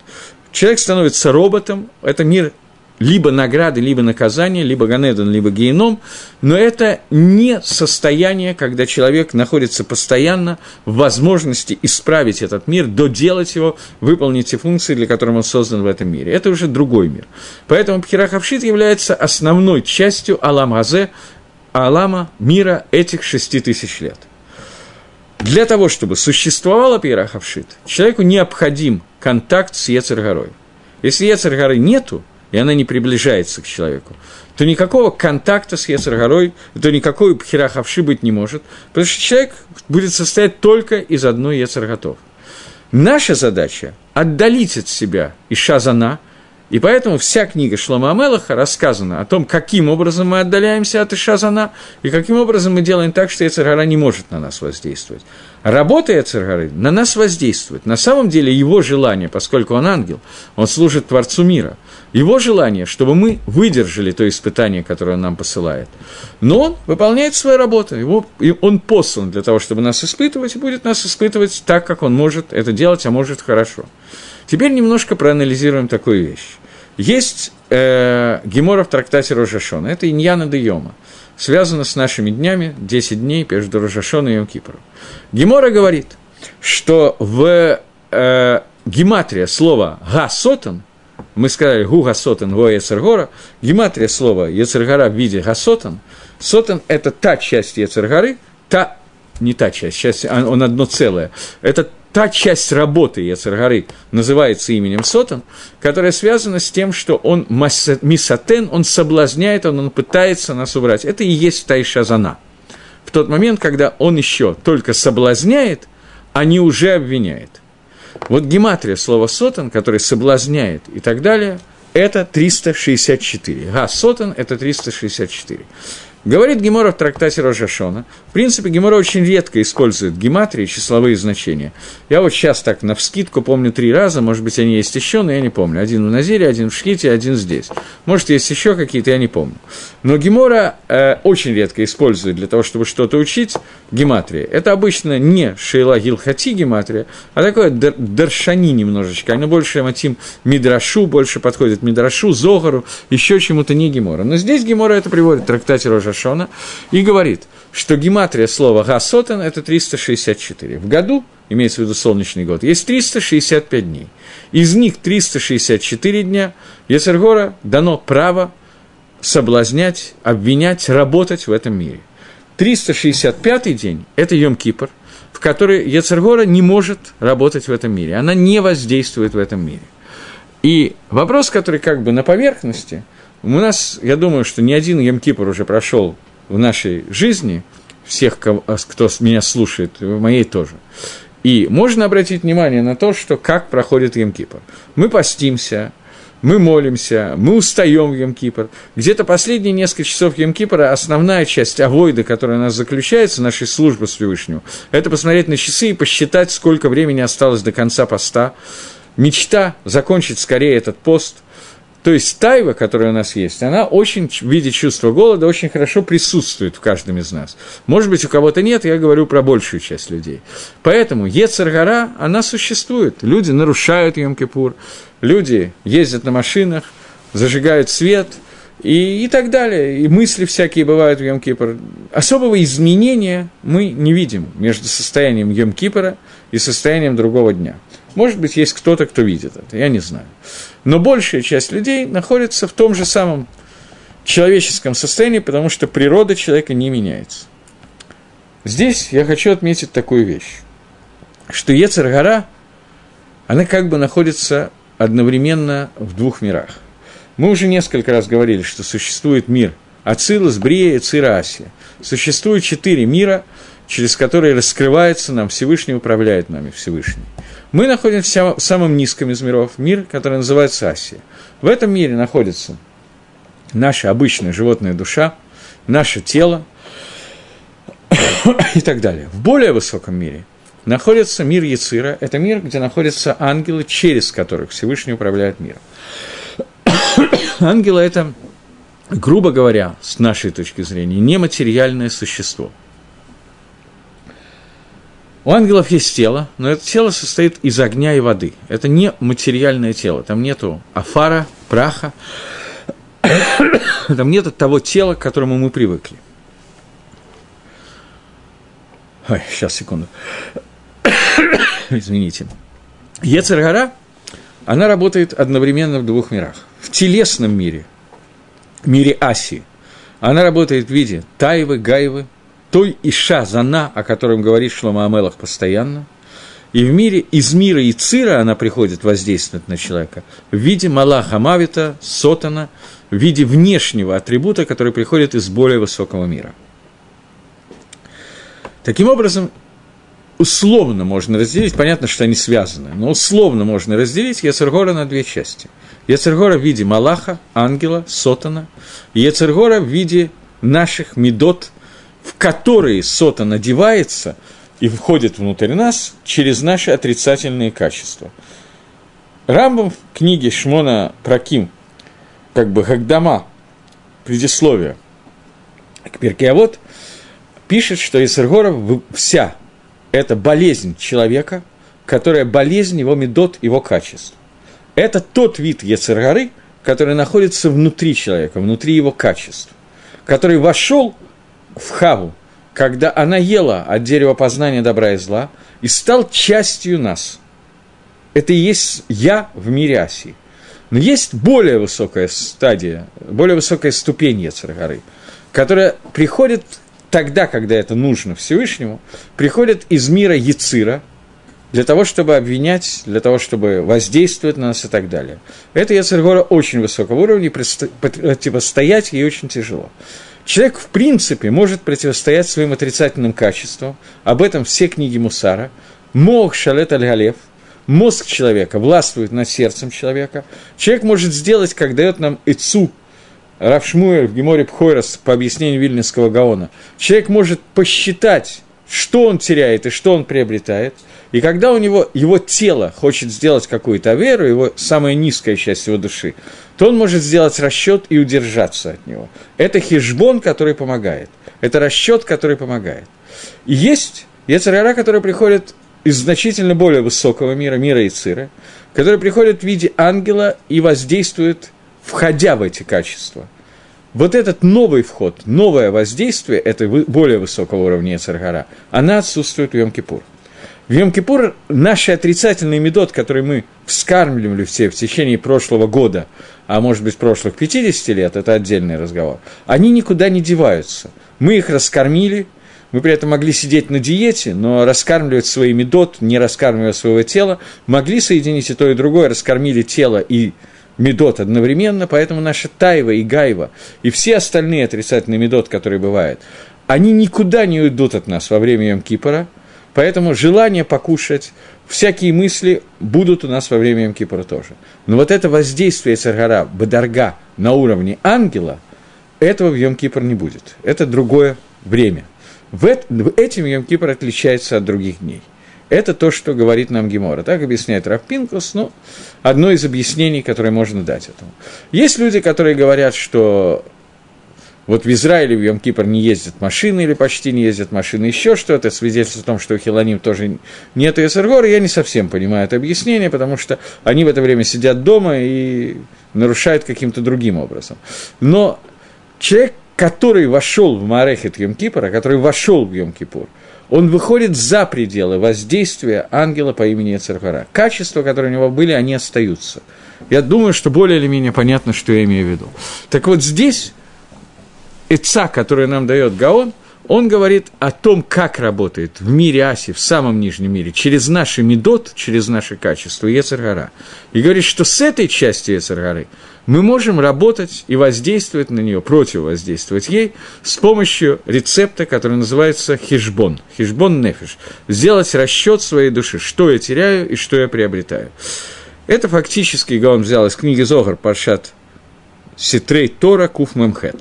Человек становится роботом, это мир либо награды, либо наказание, либо Ганедон, либо геном, но это не состояние, когда человек находится постоянно в возможности исправить этот мир, доделать его, выполнить те функции, для которых он создан в этом мире. Это уже другой мир. Поэтому Пхирахавшит является основной частью Алам Азе, Алама мира этих шести тысяч лет. Для того, чтобы существовала Пирахавшит, человеку необходим контакт с Ецергорой. Если Ецергоры нету, и она не приближается к человеку, то никакого контакта с Ецергорой, то никакой Пхирахавши быть не может, потому что человек будет состоять только из одной Ецерготов. Наша задача – отдалить от себя Иша Зана – и поэтому вся книга Шлома Амелаха рассказана о том, каким образом мы отдаляемся от Ишазана, и каким образом мы делаем так, что Яцергара не может на нас воздействовать. Работа Яцергары на нас воздействует. На самом деле его желание, поскольку он ангел, он служит Творцу мира, его желание, чтобы мы выдержали то испытание, которое он нам посылает. Но он выполняет свою работу, его, он послан для того, чтобы нас испытывать, и будет нас испытывать так, как он может это делать, а может хорошо. Теперь немножко проанализируем такую вещь. Есть э, Гемора в трактате Рожашона, это Иньяна де связано с нашими днями, 10 дней между Рожашоном и Йом Гемора говорит, что в э, гематрия слова «гасотан», мы сказали «гу гасотан во Ецергора», гематрия слова Ецергора в виде «гасотан», сотан – это та часть Ецергоры, та, не та часть, часть, а он одно целое, это та часть работы Ецергары называется именем Сотан, которая связана с тем, что он мисатен, он соблазняет, он, он пытается нас убрать. Это и есть Тайшазана. В тот момент, когда он еще только соблазняет, а не уже обвиняет. Вот гематрия слова «сотан», который соблазняет и так далее, это 364. Га, сотан – это 364. Говорит Гемора в трактате Рожашона. В принципе, Гемора очень редко использует гематрии, числовые значения. Я вот сейчас так на вскидку помню три раза, может быть, они есть еще, но я не помню. Один в Назире, один в Шхите, один здесь. Может, есть еще какие-то, я не помню. Но Гемора э, очень редко использует для того, чтобы что-то учить, гематрии. Это обычно не Шейла Гилхати гематрия, а такое дер, даршани немножечко. Оно больше матим Мидрашу, больше подходит Мидрашу, Зогару, еще чему-то не Гемора. Но здесь Гемора это приводит в трактате Рожашона Рошона, и говорит, что гематрия слова «гасотен» – это 364. В году, имеется в виду солнечный год, есть 365 дней. Из них 364 дня Ецергора дано право соблазнять, обвинять, работать в этом мире. 365 день – это Йом-Кипр, в который Ецергора не может работать в этом мире. Она не воздействует в этом мире. И вопрос, который как бы на поверхности – у нас, я думаю, что ни один Емкипр уже прошел в нашей жизни, всех, а, кто меня слушает, в моей тоже. И можно обратить внимание на то, что как проходит Емкипр. Мы постимся, мы молимся, мы устаем в Емкипр. Где-то последние несколько часов Емкипра основная часть авойда, которая у нас заключается, нашей службы Всевышнему, это посмотреть на часы и посчитать, сколько времени осталось до конца поста. Мечта закончить скорее этот пост – то есть тайва, которая у нас есть, она очень в виде чувства голода очень хорошо присутствует в каждом из нас. Может быть, у кого-то нет, я говорю про большую часть людей. Поэтому Ецаргара, она существует. Люди нарушают Йом-Кипур, люди ездят на машинах, зажигают свет и, и так далее. И мысли всякие бывают в Йом-Кипр. Особого изменения мы не видим между состоянием Йом-Кипра и состоянием другого дня. Может быть, есть кто-то, кто видит это, я не знаю. Но большая часть людей находится в том же самом человеческом состоянии, потому что природа человека не меняется. Здесь я хочу отметить такую вещь, что Ецергара, она как бы находится одновременно в двух мирах. Мы уже несколько раз говорили, что существует мир Ацилус, Брия и Цира. Существует четыре мира, через которые раскрывается нам Всевышний, управляет нами Всевышний. Мы находимся в самом низком из миров, мир, который называется Асия. В этом мире находится наша обычная животная душа, наше тело и так далее. В более высоком мире находится мир Яцира. Это мир, где находятся ангелы, через которых Всевышний управляет миром. Ангелы – это, грубо говоря, с нашей точки зрения, нематериальное существо. У ангелов есть тело, но это тело состоит из огня и воды. Это не материальное тело. Там нету афара, праха. Там нет того тела, к которому мы привыкли. Ой, сейчас, секунду. Извините. Ецергара, она работает одновременно в двух мирах. В телесном мире, мире Аси, она работает в виде Таевы, Гаевы, той Иша, Зана, о котором говорит Шлома Амелах постоянно, и в мире, из мира Ицира она приходит воздействовать на человека в виде Малаха Мавита, Сотана, в виде внешнего атрибута, который приходит из более высокого мира. Таким образом, условно можно разделить, понятно, что они связаны, но условно можно разделить Яцергора на две части. Яцергора в виде Малаха, ангела, Сотана, и Яцергора в виде наших медот, в которые Сотан одевается и входит внутрь нас через наши отрицательные качества. Рамбам в книге Шмона Праким как бы Хагдама, предисловие к Перкеавод, пишет, что Исергора вся – это болезнь человека, которая болезнь его медот, его качеств. Это тот вид Ецергары, который находится внутри человека, внутри его качеств, который вошел в Хаву, когда она ела от дерева познания добра и зла, и стал частью нас. Это и есть я в мире Асии. Но есть более высокая стадия, более высокая ступень Ецаргары, которая приходит тогда, когда это нужно Всевышнему, приходит из мира Яцира, для того, чтобы обвинять, для того, чтобы воздействовать на нас и так далее. Это Яцергора очень высокого уровня, противостоять ей очень тяжело. Человек, в принципе, может противостоять своим отрицательным качествам, об этом все книги Мусара, Мох Шалет Аль-Галев – мозг человека властвует над сердцем человека. Человек может сделать, как дает нам Ицу, Равшмуэр в Геморе Пхойрос по объяснению Вильнинского Гаона. Человек может посчитать, что он теряет и что он приобретает. И когда у него его тело хочет сделать какую-то веру, его самая низкая часть его души, то он может сделать расчет и удержаться от него. Это хижбон, который помогает. Это расчет, который помогает. И есть Ецарара, который приходит из значительно более высокого мира, мира Ицира, который приходит в виде ангела и воздействует, входя в эти качества. Вот этот новый вход, новое воздействие этой более высокого уровня Царгара, она отсутствует в Йом-Кипур. В Йом-Кипур наши отрицательные медот, которые мы вскармливали все в течение прошлого года, а может быть прошлых 50 лет, это отдельный разговор, они никуда не деваются. Мы их раскормили – мы при этом могли сидеть на диете, но раскармливать свои медот, не раскармливая своего тела, могли соединить и то, и другое, раскормили тело и медот одновременно, поэтому наша Тайва и Гайва и все остальные отрицательные медот, которые бывают, они никуда не уйдут от нас во время Йом-Кипора, поэтому желание покушать, всякие мысли будут у нас во время Йом-Кипора тоже. Но вот это воздействие Царгара, Бадарга на уровне ангела, этого в Йом-Кипор не будет. Это другое время – в этим Йом-Кипр отличается от других дней. Это то, что говорит нам Гемора. Так объясняет Рафпинкус, ну, одно из объяснений, которое можно дать этому. Есть люди, которые говорят, что вот в Израиле в Йом-Кипр не ездят машины или почти не ездят машины, еще что-то, свидетельствует о том, что у Хиланим тоже нет Эсергора, я не совсем понимаю это объяснение, потому что они в это время сидят дома и нарушают каким-то другим образом. Но человек, который вошел в Марехет Йом-Кипора, который вошел в Йом-Кипур, он выходит за пределы воздействия ангела по имени Церхара. Качества, которые у него были, они остаются. Я думаю, что более или менее понятно, что я имею в виду. Так вот здесь Эца, который нам дает Гаон, он говорит о том, как работает в мире Аси, в самом нижнем мире, через наши медот, через наши качества Ецаргара. И говорит, что с этой части Ецаргары мы можем работать и воздействовать на нее, противовоздействовать ей с помощью рецепта, который называется хижбон, хижбон нефиш, сделать расчет своей души, что я теряю и что я приобретаю. Это фактически Гаон взял из книги Зогар Паршат Ситрей Тора Куф Мемхет.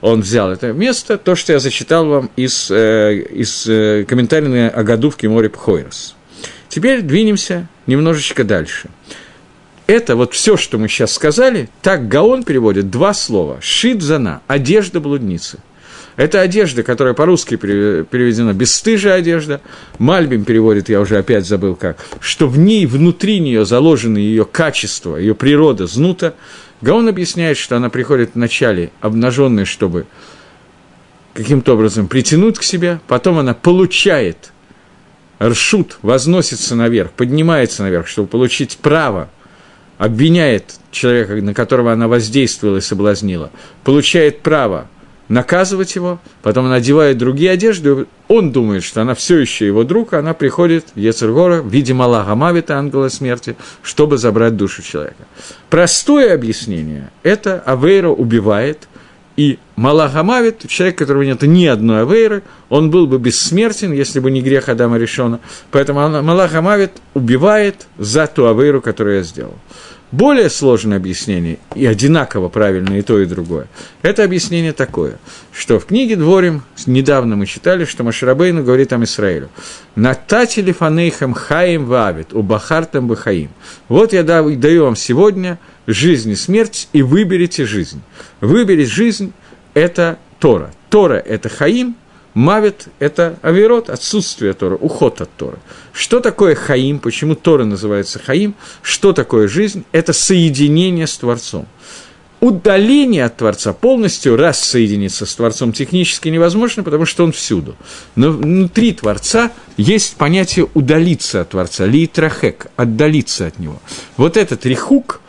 Он взял это место, то, что я зачитал вам из, э, из э, комментария на Агадувке море Пхойрос. Теперь двинемся немножечко дальше. Это вот все, что мы сейчас сказали, так Гаон переводит два слова. Шидзана – одежда блудницы. Это одежда, которая по-русски переведена «бесстыжая одежда». Мальбим переводит, я уже опять забыл как, что в ней, внутри нее заложены ее качество, ее природа знута. Гаон объясняет, что она приходит вначале обнаженной, чтобы каким-то образом притянуть к себе, потом она получает ршут, возносится наверх, поднимается наверх, чтобы получить право, обвиняет человека, на которого она воздействовала и соблазнила, получает право наказывать его, потом она одевает другие одежды, он думает, что она все еще его друг, она приходит в Ецергора в виде Малаха Мавита, ангела смерти, чтобы забрать душу человека. Простое объяснение – это Авейра убивает, и Малаха Мавит, человек, которого нет ни одной Авейры, он был бы бессмертен, если бы не грех Адама решена. Поэтому Малаха Мавит убивает за ту Авейру, которую я сделал. Более сложное объяснение, и одинаково правильное и то, и другое, это объяснение такое, что в книге Дворим, недавно мы читали, что Маширабейну говорит там Исраилю, «Натати лифанейхам хаим вавит, у бахаим». Вот я даю вам сегодня жизнь и смерть, и выберите жизнь. Выберить жизнь – это Тора. Тора – это хаим, Мавит – это авирот, отсутствие Тора, уход от Тора. Что такое хаим, почему Тора называется хаим, что такое жизнь? Это соединение с Творцом. Удаление от Творца, полностью рассоединиться с Творцом технически невозможно, потому что он всюду. Но внутри Творца есть понятие удалиться от Творца, литрахек, отдалиться от него. Вот этот рихук –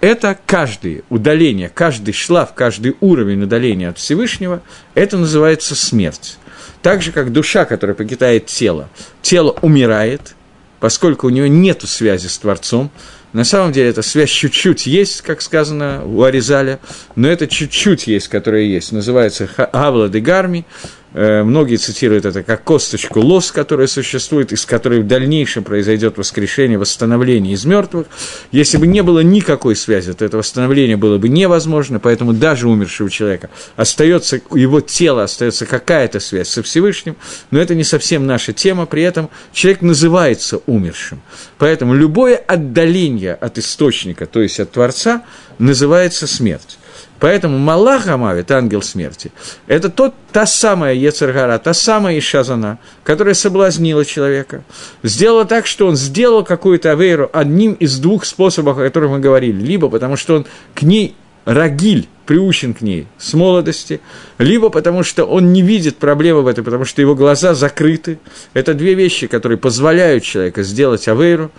это каждое удаление, каждый шлаф, каждый уровень удаления от Всевышнего, это называется смерть. Так же, как душа, которая покидает тело, тело умирает, поскольку у нее нет связи с Творцом. На самом деле эта связь чуть-чуть есть, как сказано у Аризаля, но это чуть-чуть есть, которая есть. Называется Авла де Гарми, многие цитируют это как косточку лос, которая существует, из которой в дальнейшем произойдет воскрешение, восстановление из мертвых. Если бы не было никакой связи, то это восстановление было бы невозможно, поэтому даже умершего человека остается, его тело остается какая-то связь со Всевышним, но это не совсем наша тема, при этом человек называется умершим. Поэтому любое отдаление от источника, то есть от Творца, называется смерть. Поэтому Малах Амавит, ангел смерти, это тот, та самая Ецергара, та самая Ишазана, которая соблазнила человека, сделала так, что он сделал какую-то авейру одним из двух способов, о которых мы говорили, либо потому что он к ней рагиль, приучен к ней с молодости, либо потому что он не видит проблемы в этом, потому что его глаза закрыты. Это две вещи, которые позволяют человеку сделать авейру.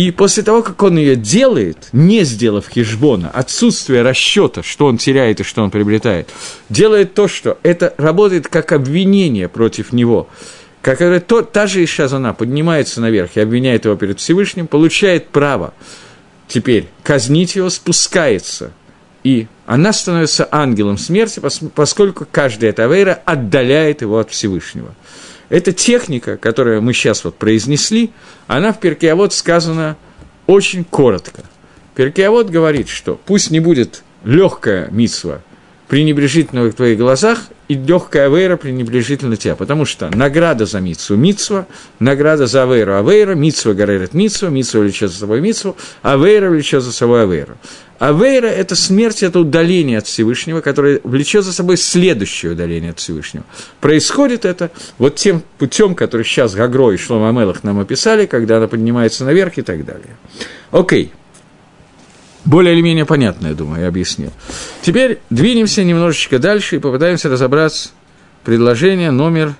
И после того, как он ее делает, не сделав хижбона, отсутствие расчета, что он теряет и что он приобретает, делает то, что это работает как обвинение против него, как то, та же Ишазана поднимается наверх и обвиняет его перед Всевышним, получает право теперь казнить его, спускается, и она становится ангелом смерти, поскольку каждая эта вера отдаляет его от Всевышнего. Эта техника, которую мы сейчас вот произнесли, она в Перкеавод сказана очень коротко. Перкеавод говорит, что пусть не будет легкая митсва пренебрежительно в твоих глазах, и легкая авейра пренебрежительно тебя, потому что награда за митсву – митсва, награда за авейру – авейра, митсва горит митсва, митсва влечет за собой митсву, авейра влечет за собой авейру. Авейра – это смерть, это удаление от Всевышнего, которое влечет за собой следующее удаление от Всевышнего. Происходит это вот тем путем, который сейчас Гагро и Шлома Амелах нам описали, когда она поднимается наверх и так далее. Окей. Более или менее понятно, я думаю, я объяснил. Теперь двинемся немножечко дальше и попытаемся разобраться предложение номер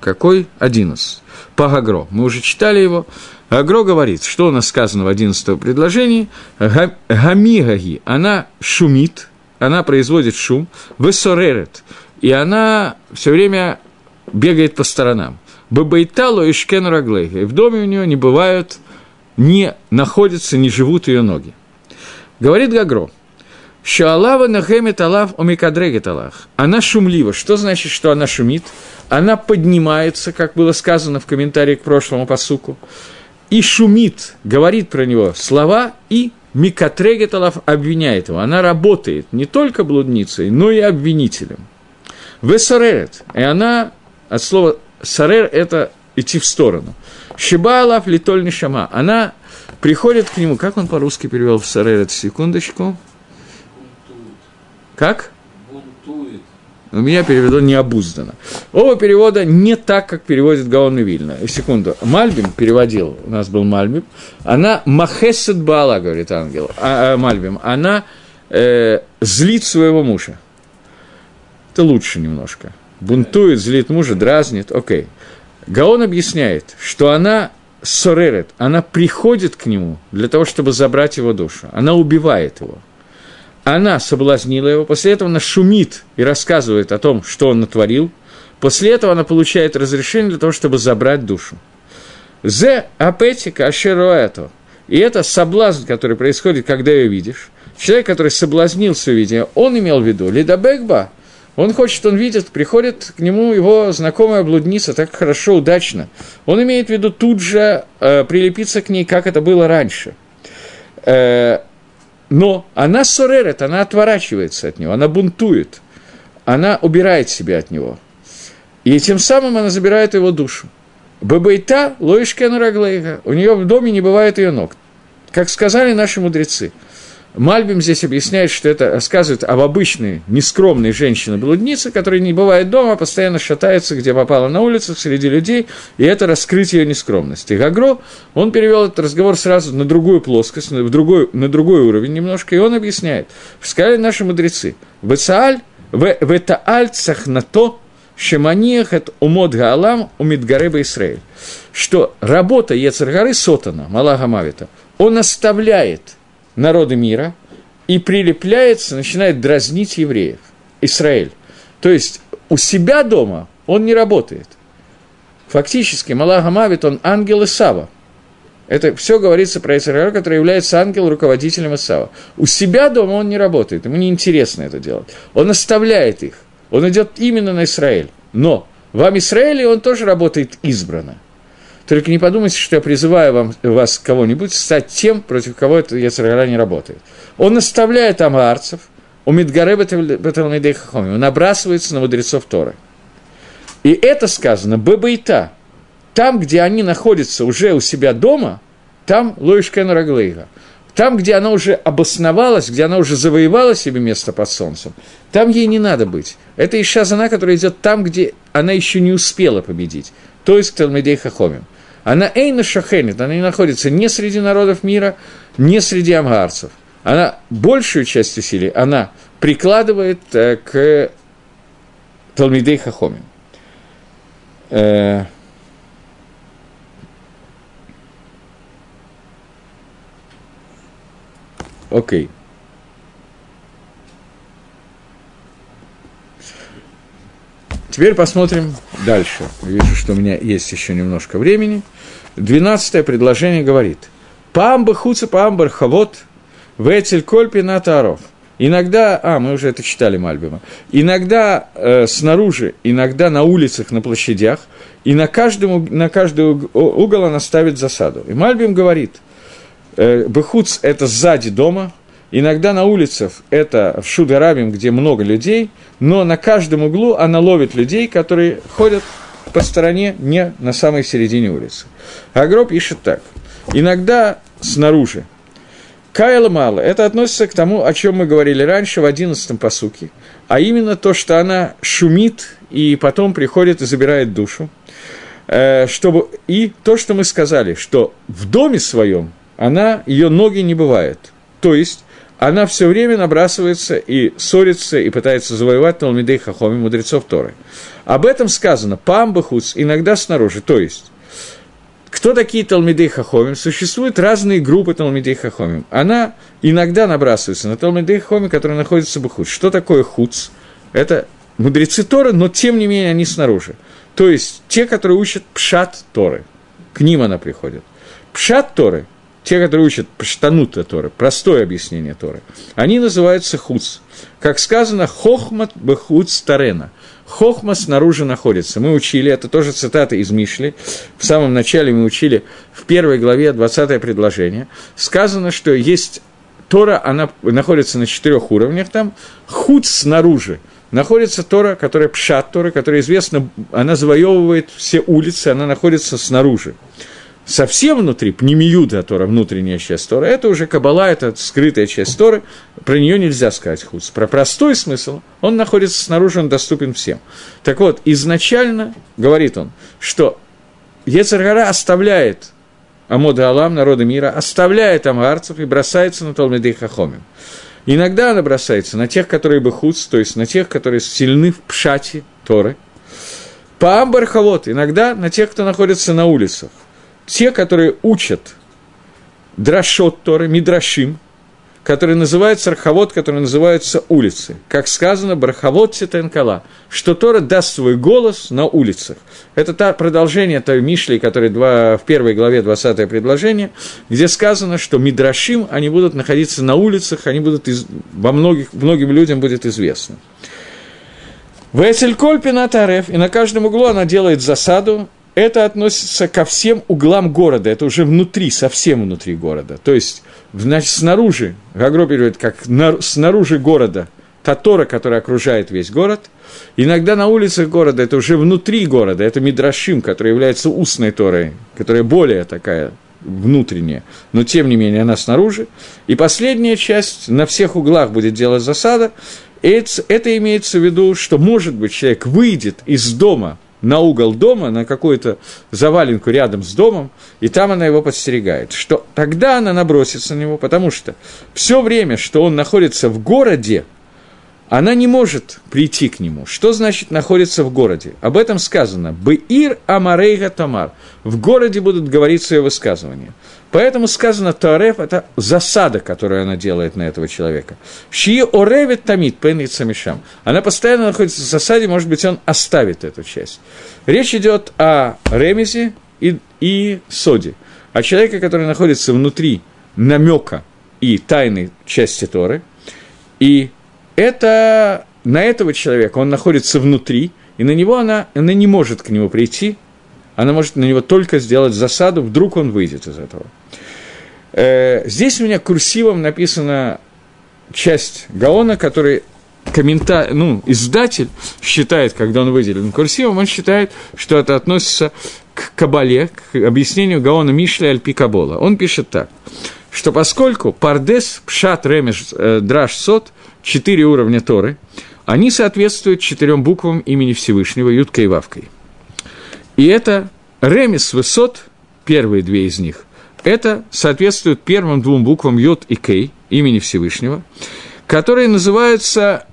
какой? 11. По Гагро. Мы уже читали его. Агро говорит, что у нас сказано в 11 предложении, гамигаги, она шумит, она производит шум, высоререт, и она все время бегает по сторонам. Бабайтало и шкен. И в доме у нее не бывают, не находятся, не живут ее ноги. Говорит Гагро, Шаалава нахемет алав омикадрегет алах. Она шумлива. Что значит, что она шумит? Она поднимается, как было сказано в комментарии к прошлому посуку, и шумит, говорит про него слова и Микатрегет обвиняет его. Она работает не только блудницей, но и обвинителем. Весоререт. И она, от слова сарер – это идти в сторону. Шиба Алав литоль шама. Она приходит к нему, как он по-русски перевел в саререт, секундочку. Как? У меня переведено необузданно. Оба перевода не так, как переводит Гаон и Вильна. Секунду. Мальбим переводил, у нас был Мальбим. Она махесет бала, говорит ангел, а, а, Мальбим. Она э, злит своего мужа. Это лучше немножко. Бунтует, злит мужа, дразнит. Окей. Гаон объясняет, что она соререт, она приходит к нему для того, чтобы забрать его душу. Она убивает его она соблазнила его, после этого она шумит и рассказывает о том, что он натворил, после этого она получает разрешение для того, чтобы забрать душу. Зе апетика ашеруэто. И это соблазн, который происходит, когда ее видишь. Человек, который соблазнился видя, он имел в виду лидабекба, он хочет, он видит, приходит к нему его знакомая блудница, так хорошо, удачно. Он имеет в виду тут же э, прилепиться к ней, как это было раньше. Э, но она соререт, она отворачивается от него, она бунтует, она убирает себя от него. И тем самым она забирает его душу. Бабайта лоишкена раглейга. У нее в доме не бывает ее ног. Как сказали наши мудрецы – Мальбим здесь объясняет, что это рассказывает об обычной, нескромной женщине-блуднице, которая не бывает дома, а постоянно шатается, где попала на улицу, среди людей, и это раскрытие нескромности. Гагро, он перевел этот разговор сразу на другую плоскость, на другой, на другой уровень немножко, и он объясняет. Сказали наши мудрецы, «Вецааль, ветааль цахнато, шеманиях от умод гаалам умидгареба Исраэль», что работа Ецаргары Сотана, Малага Мавита, он оставляет – народы мира и прилепляется, начинает дразнить евреев, Израиль. То есть у себя дома он не работает. Фактически Малага Мавит, он ангел Исава. Это все говорится про Израиля, который является ангел-руководителем Исава. У себя дома он не работает, ему неинтересно это делать. Он оставляет их, он идет именно на Израиль. Но в Израиле он тоже работает избранно – только не подумайте, что я призываю вам, вас кого-нибудь стать тем, против кого это Яцергара не работает. Он наставляет амаарцев, у Мидгаре Беталмидей Хахоми, он набрасывается на мудрецов Торы. И это сказано Бебайта. Там, где они находятся уже у себя дома, там Лоишкен Раглейга. Там, где она уже обосновалась, где она уже завоевала себе место под солнцем, там ей не надо быть. Это Иша Зана, которая идет там, где она еще не успела победить, то есть к Талмидей Хахомим. Она эйна шахенит, она не находится ни среди народов мира, ни среди амгарцев. Она большую часть усилий она прикладывает э, к Талмидей Хахоме. Э, окей. Теперь посмотрим дальше. Вижу, что у меня есть еще немножко времени. Двенадцатое предложение говорит. Памба хуца памбар хавот ветель кольпи на таров. Иногда, а, мы уже это читали Мальбима, иногда э, снаружи, иногда на улицах, на площадях, и на, каждом, на каждый угол она ставит засаду. И Мальбим говорит, э, бехуц – это сзади дома, иногда на улицах – это в Шударабим, где много людей, но на каждом углу она ловит людей, которые ходят по стороне, не на самой середине улицы. Агро пишет так. Иногда снаружи. Кайла мало. Это относится к тому, о чем мы говорили раньше в одиннадцатом посуке. А именно то, что она шумит и потом приходит и забирает душу. Э, чтобы, и то, что мы сказали, что в доме своем она, ее ноги не бывает. То есть она все время набрасывается и ссорится, и пытается завоевать Талмидей Хахоми, мудрецов Торы. Об этом сказано «памбахуц» иногда снаружи, то есть Кто такие Талмидей Хахомим? Существуют разные группы Талмидей Хахомим. Она иногда набрасывается на Талмидей Хахомим, которые находятся в Худ. Что такое Хуц? Это мудрецы Торы, но тем не менее они снаружи. То есть те, которые учат Пшат Торы. К ним она приходит. Пшат Торы, те, которые учат Пштанута Торы, простое объяснение Торы, они называются Хуц. Как сказано, Хохмат Бехуц Тарена – Хохма снаружи находится. Мы учили, это тоже цитата из Мишли. В самом начале мы учили в первой главе 20 предложение. Сказано, что есть Тора, она находится на четырех уровнях там. Худ снаружи находится Тора, которая пшат Тора, которая известна, она завоевывает все улицы, она находится снаружи совсем внутри, пнемиюда Тора, внутренняя часть Тора, это уже Кабала, это скрытая часть Торы, про нее нельзя сказать хуц. Про простой смысл, он находится снаружи, он доступен всем. Так вот, изначально, говорит он, что Ецаргара оставляет Амода Алам, народы мира, оставляет амгарцев и бросается на Талмидей Хахомим. Иногда она бросается на тех, которые бы хуц, то есть на тех, которые сильны в пшате Торы. По Амбархавод, иногда на тех, кто находится на улицах те, которые учат Драшот Торы, Мидрашим, которые называются Рахавод, которые называются улицы. Как сказано, Бархавод Ситенкала, что Тора даст свой голос на улицах. Это та продолжение той Мишли, которая два, в первой главе 20 предложение, где сказано, что Мидрашим, они будут находиться на улицах, они будут из, во многих, многим людям будет известно. В Эцелькольпина Тареф, и на каждом углу она делает засаду, это относится ко всем углам города, это уже внутри, совсем внутри города. То есть, значит, снаружи, Гагро переводит, как на, снаружи города, та Тора, которая окружает весь город. Иногда на улицах города, это уже внутри города, это Мидрашим, который является устной Торой, которая более такая внутренняя, но тем не менее она снаружи. И последняя часть, на всех углах будет делать засада. Это, это имеется в виду, что, может быть, человек выйдет из дома на угол дома, на какую-то заваленку рядом с домом, и там она его подстерегает. Что тогда она набросится на него, потому что все время, что он находится в городе, она не может прийти к нему. Что значит находится в городе? Об этом сказано. «Беир Амарейга Тамар». В городе будут говорить свои высказывания. Поэтому сказано Туареф – это засада, которую она делает на этого человека. Шии оревит тамит пенится мишам. Она постоянно находится в засаде, может быть, он оставит эту часть. Речь идет о ремезе и, и соде. О человеке, который находится внутри намека и тайной части Торы. И это на этого человека, он находится внутри, и на него она, она не может к нему прийти, она может на него только сделать засаду, вдруг он выйдет из этого. Э, здесь у меня курсивом написана часть Гаона, который коммента... ну, издатель считает, когда он выделен курсивом, он считает, что это относится к Кабале, к объяснению Гаона Мишля Альпи Кабола. Он пишет так, что поскольку Пардес, Пшат, Ремеш, э, Драш, Сот, четыре уровня Торы, они соответствуют четырем буквам имени Всевышнего, Юткой и Вавкой – и это ремес высот, первые две из них, это соответствует первым двум буквам Йод и Кей, имени Всевышнего, которые называются,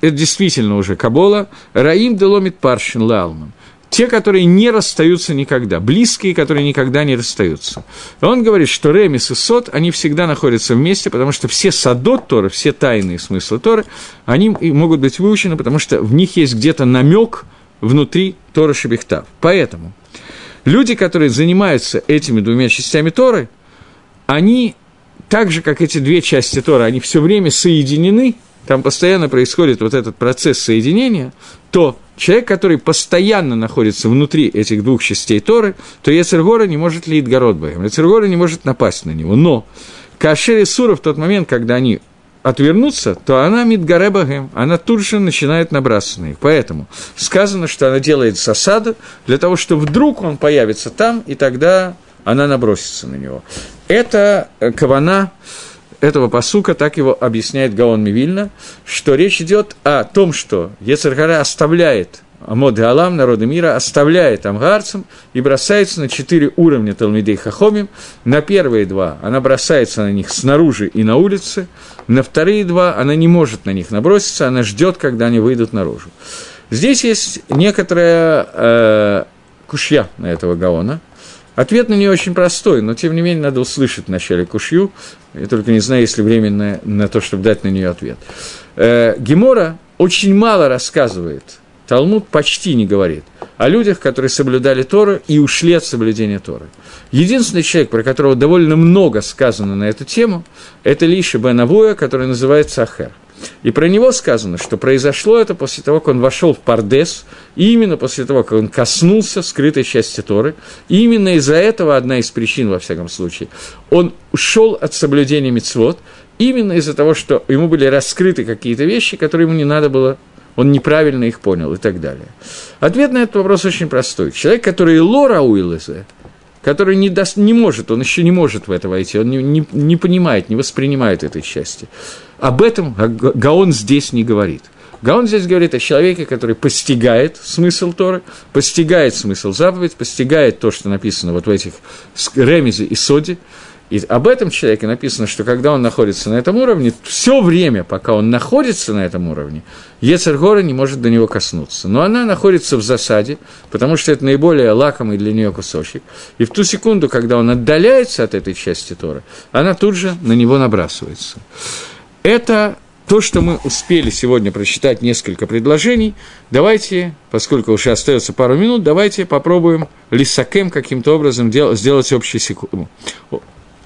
это действительно уже Кабола, Раим Деломит Паршин Лалман, те, которые не расстаются никогда, близкие, которые никогда не расстаются. Он говорит, что Ремис и Сот, они всегда находятся вместе, потому что все садот Торы, все тайные смыслы Торы, они могут быть выучены, потому что в них есть где-то намек – внутри Тора Шебехтав. Поэтому люди, которые занимаются этими двумя частями Торы, они, так же, как эти две части Торы, они все время соединены, там постоянно происходит вот этот процесс соединения, то человек, который постоянно находится внутри этих двух частей Торы, то Ецергора не может лить Городбаем, Ецергора не может напасть на него. Но Кашер Сура в тот момент, когда они отвернуться, то она мидгаребагем, она тут же начинает набрасываться на них. Поэтому сказано, что она делает засаду для того, чтобы вдруг он появится там, и тогда она набросится на него. Это э, кавана этого посука, так его объясняет Гаон Мивильна, что речь идет о том, что Ецаргара оставляет Амод Алам, народы мира, оставляет амгарцам и бросается на четыре уровня Талмидей Хахомим. На первые два она бросается на них снаружи и на улице, на вторые два она не может на них наброситься, она ждет, когда они выйдут наружу. Здесь есть некоторая э, кушья на этого Гаона. Ответ на нее очень простой, но тем не менее надо услышать вначале кушью. Я только не знаю, есть ли время на, на то, чтобы дать на нее ответ. Э, Гемора очень мало рассказывает, Талмуд почти не говорит о людях, которые соблюдали Тору и ушли от соблюдения Торы. Единственный человек, про которого довольно много сказано на эту тему, это Лиша бен Авуя, который называется Ахер – и про него сказано, что произошло это после того, как он вошел в Пардес, и именно после того, как он коснулся скрытой части Торы. И именно из-за этого, одна из причин, во всяком случае, он ушел от соблюдения мицвод, именно из-за того, что ему были раскрыты какие-то вещи, которые ему не надо было он неправильно их понял и так далее. Ответ на этот вопрос очень простой. Человек, который лора уилезе, который не, даст, не может, он еще не может в это войти, он не, не, не понимает, не воспринимает этой счастья. Об этом Гаон здесь не говорит. Гаон здесь говорит о человеке, который постигает смысл Торы, постигает смысл заповедь, постигает то, что написано вот в этих ремезе и соде, и об этом человеке написано, что когда он находится на этом уровне, все время, пока он находится на этом уровне, Ецергора не может до него коснуться. Но она находится в засаде, потому что это наиболее лакомый для нее кусочек. И в ту секунду, когда он отдаляется от этой части Тора, она тут же на него набрасывается. Это то, что мы успели сегодня прочитать несколько предложений, давайте, поскольку уже остается пару минут, давайте попробуем лисакем каким-то образом сделать общий секунду.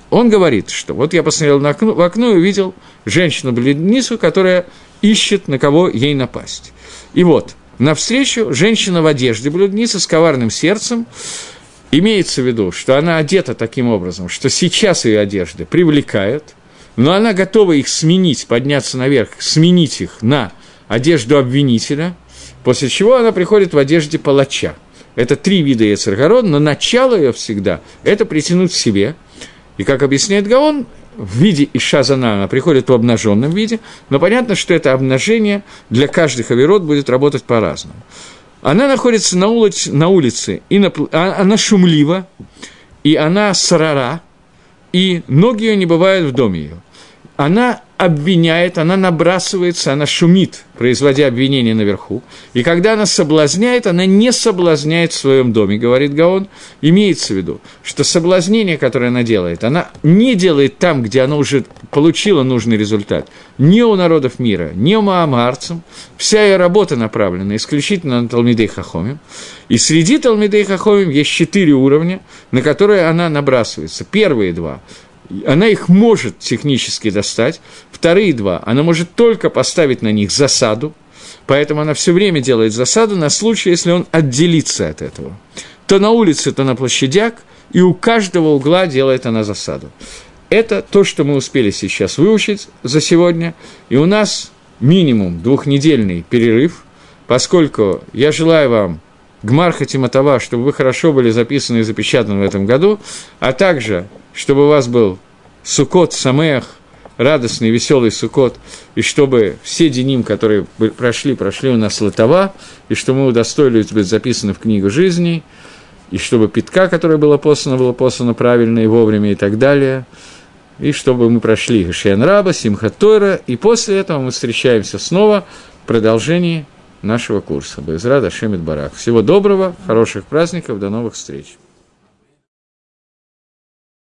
Он говорит, что вот я посмотрел на окно, в окно и увидел женщину-бледницу, которая ищет, на кого ей напасть. И вот, навстречу женщина в одежде блудница с коварным сердцем, имеется в виду, что она одета таким образом, что сейчас ее одежды привлекают, но она готова их сменить, подняться наверх, сменить их на одежду обвинителя, после чего она приходит в одежде палача. Это три вида Ецаргород, но начало ее всегда – это притянуть к себе – и как объясняет Гаон, в виде Ишазана она приходит в обнаженном виде, но понятно, что это обнажение для каждых авирот будет работать по-разному. Она находится на улице, на улице и на, а, она шумлива, и она сарара, и ноги ее не бывают в доме ее. Она обвиняет, она набрасывается, она шумит, производя обвинение наверху. И когда она соблазняет, она не соблазняет в своем доме, говорит Гаон. Имеется в виду, что соблазнение, которое она делает, она не делает там, где она уже получила нужный результат. Не у народов мира, не у маамарцам. Вся ее работа направлена исключительно на Талмидей Хахомим. И среди Талмидей Хахомим есть четыре уровня, на которые она набрасывается. Первые два она их может технически достать. Вторые два, она может только поставить на них засаду, поэтому она все время делает засаду на случай, если он отделится от этого. То на улице, то на площадях, и у каждого угла делает она засаду. Это то, что мы успели сейчас выучить за сегодня, и у нас минимум двухнедельный перерыв, поскольку я желаю вам Гмарха Тиматова, чтобы вы хорошо были записаны и запечатаны в этом году, а также чтобы у вас был Сукот Самех, радостный, веселый Сукот, и чтобы все деним, которые прошли, прошли у нас Латова, и что мы удостоились быть записаны в книгу жизни, и чтобы питка, которая была послана, была послана правильно и вовремя и так далее, и чтобы мы прошли Шиан Раба, Симхат Тойра, и после этого мы встречаемся снова в продолжении нашего курса. Безрада Шемит Барак. Всего доброго, хороших праздников, до новых встреч.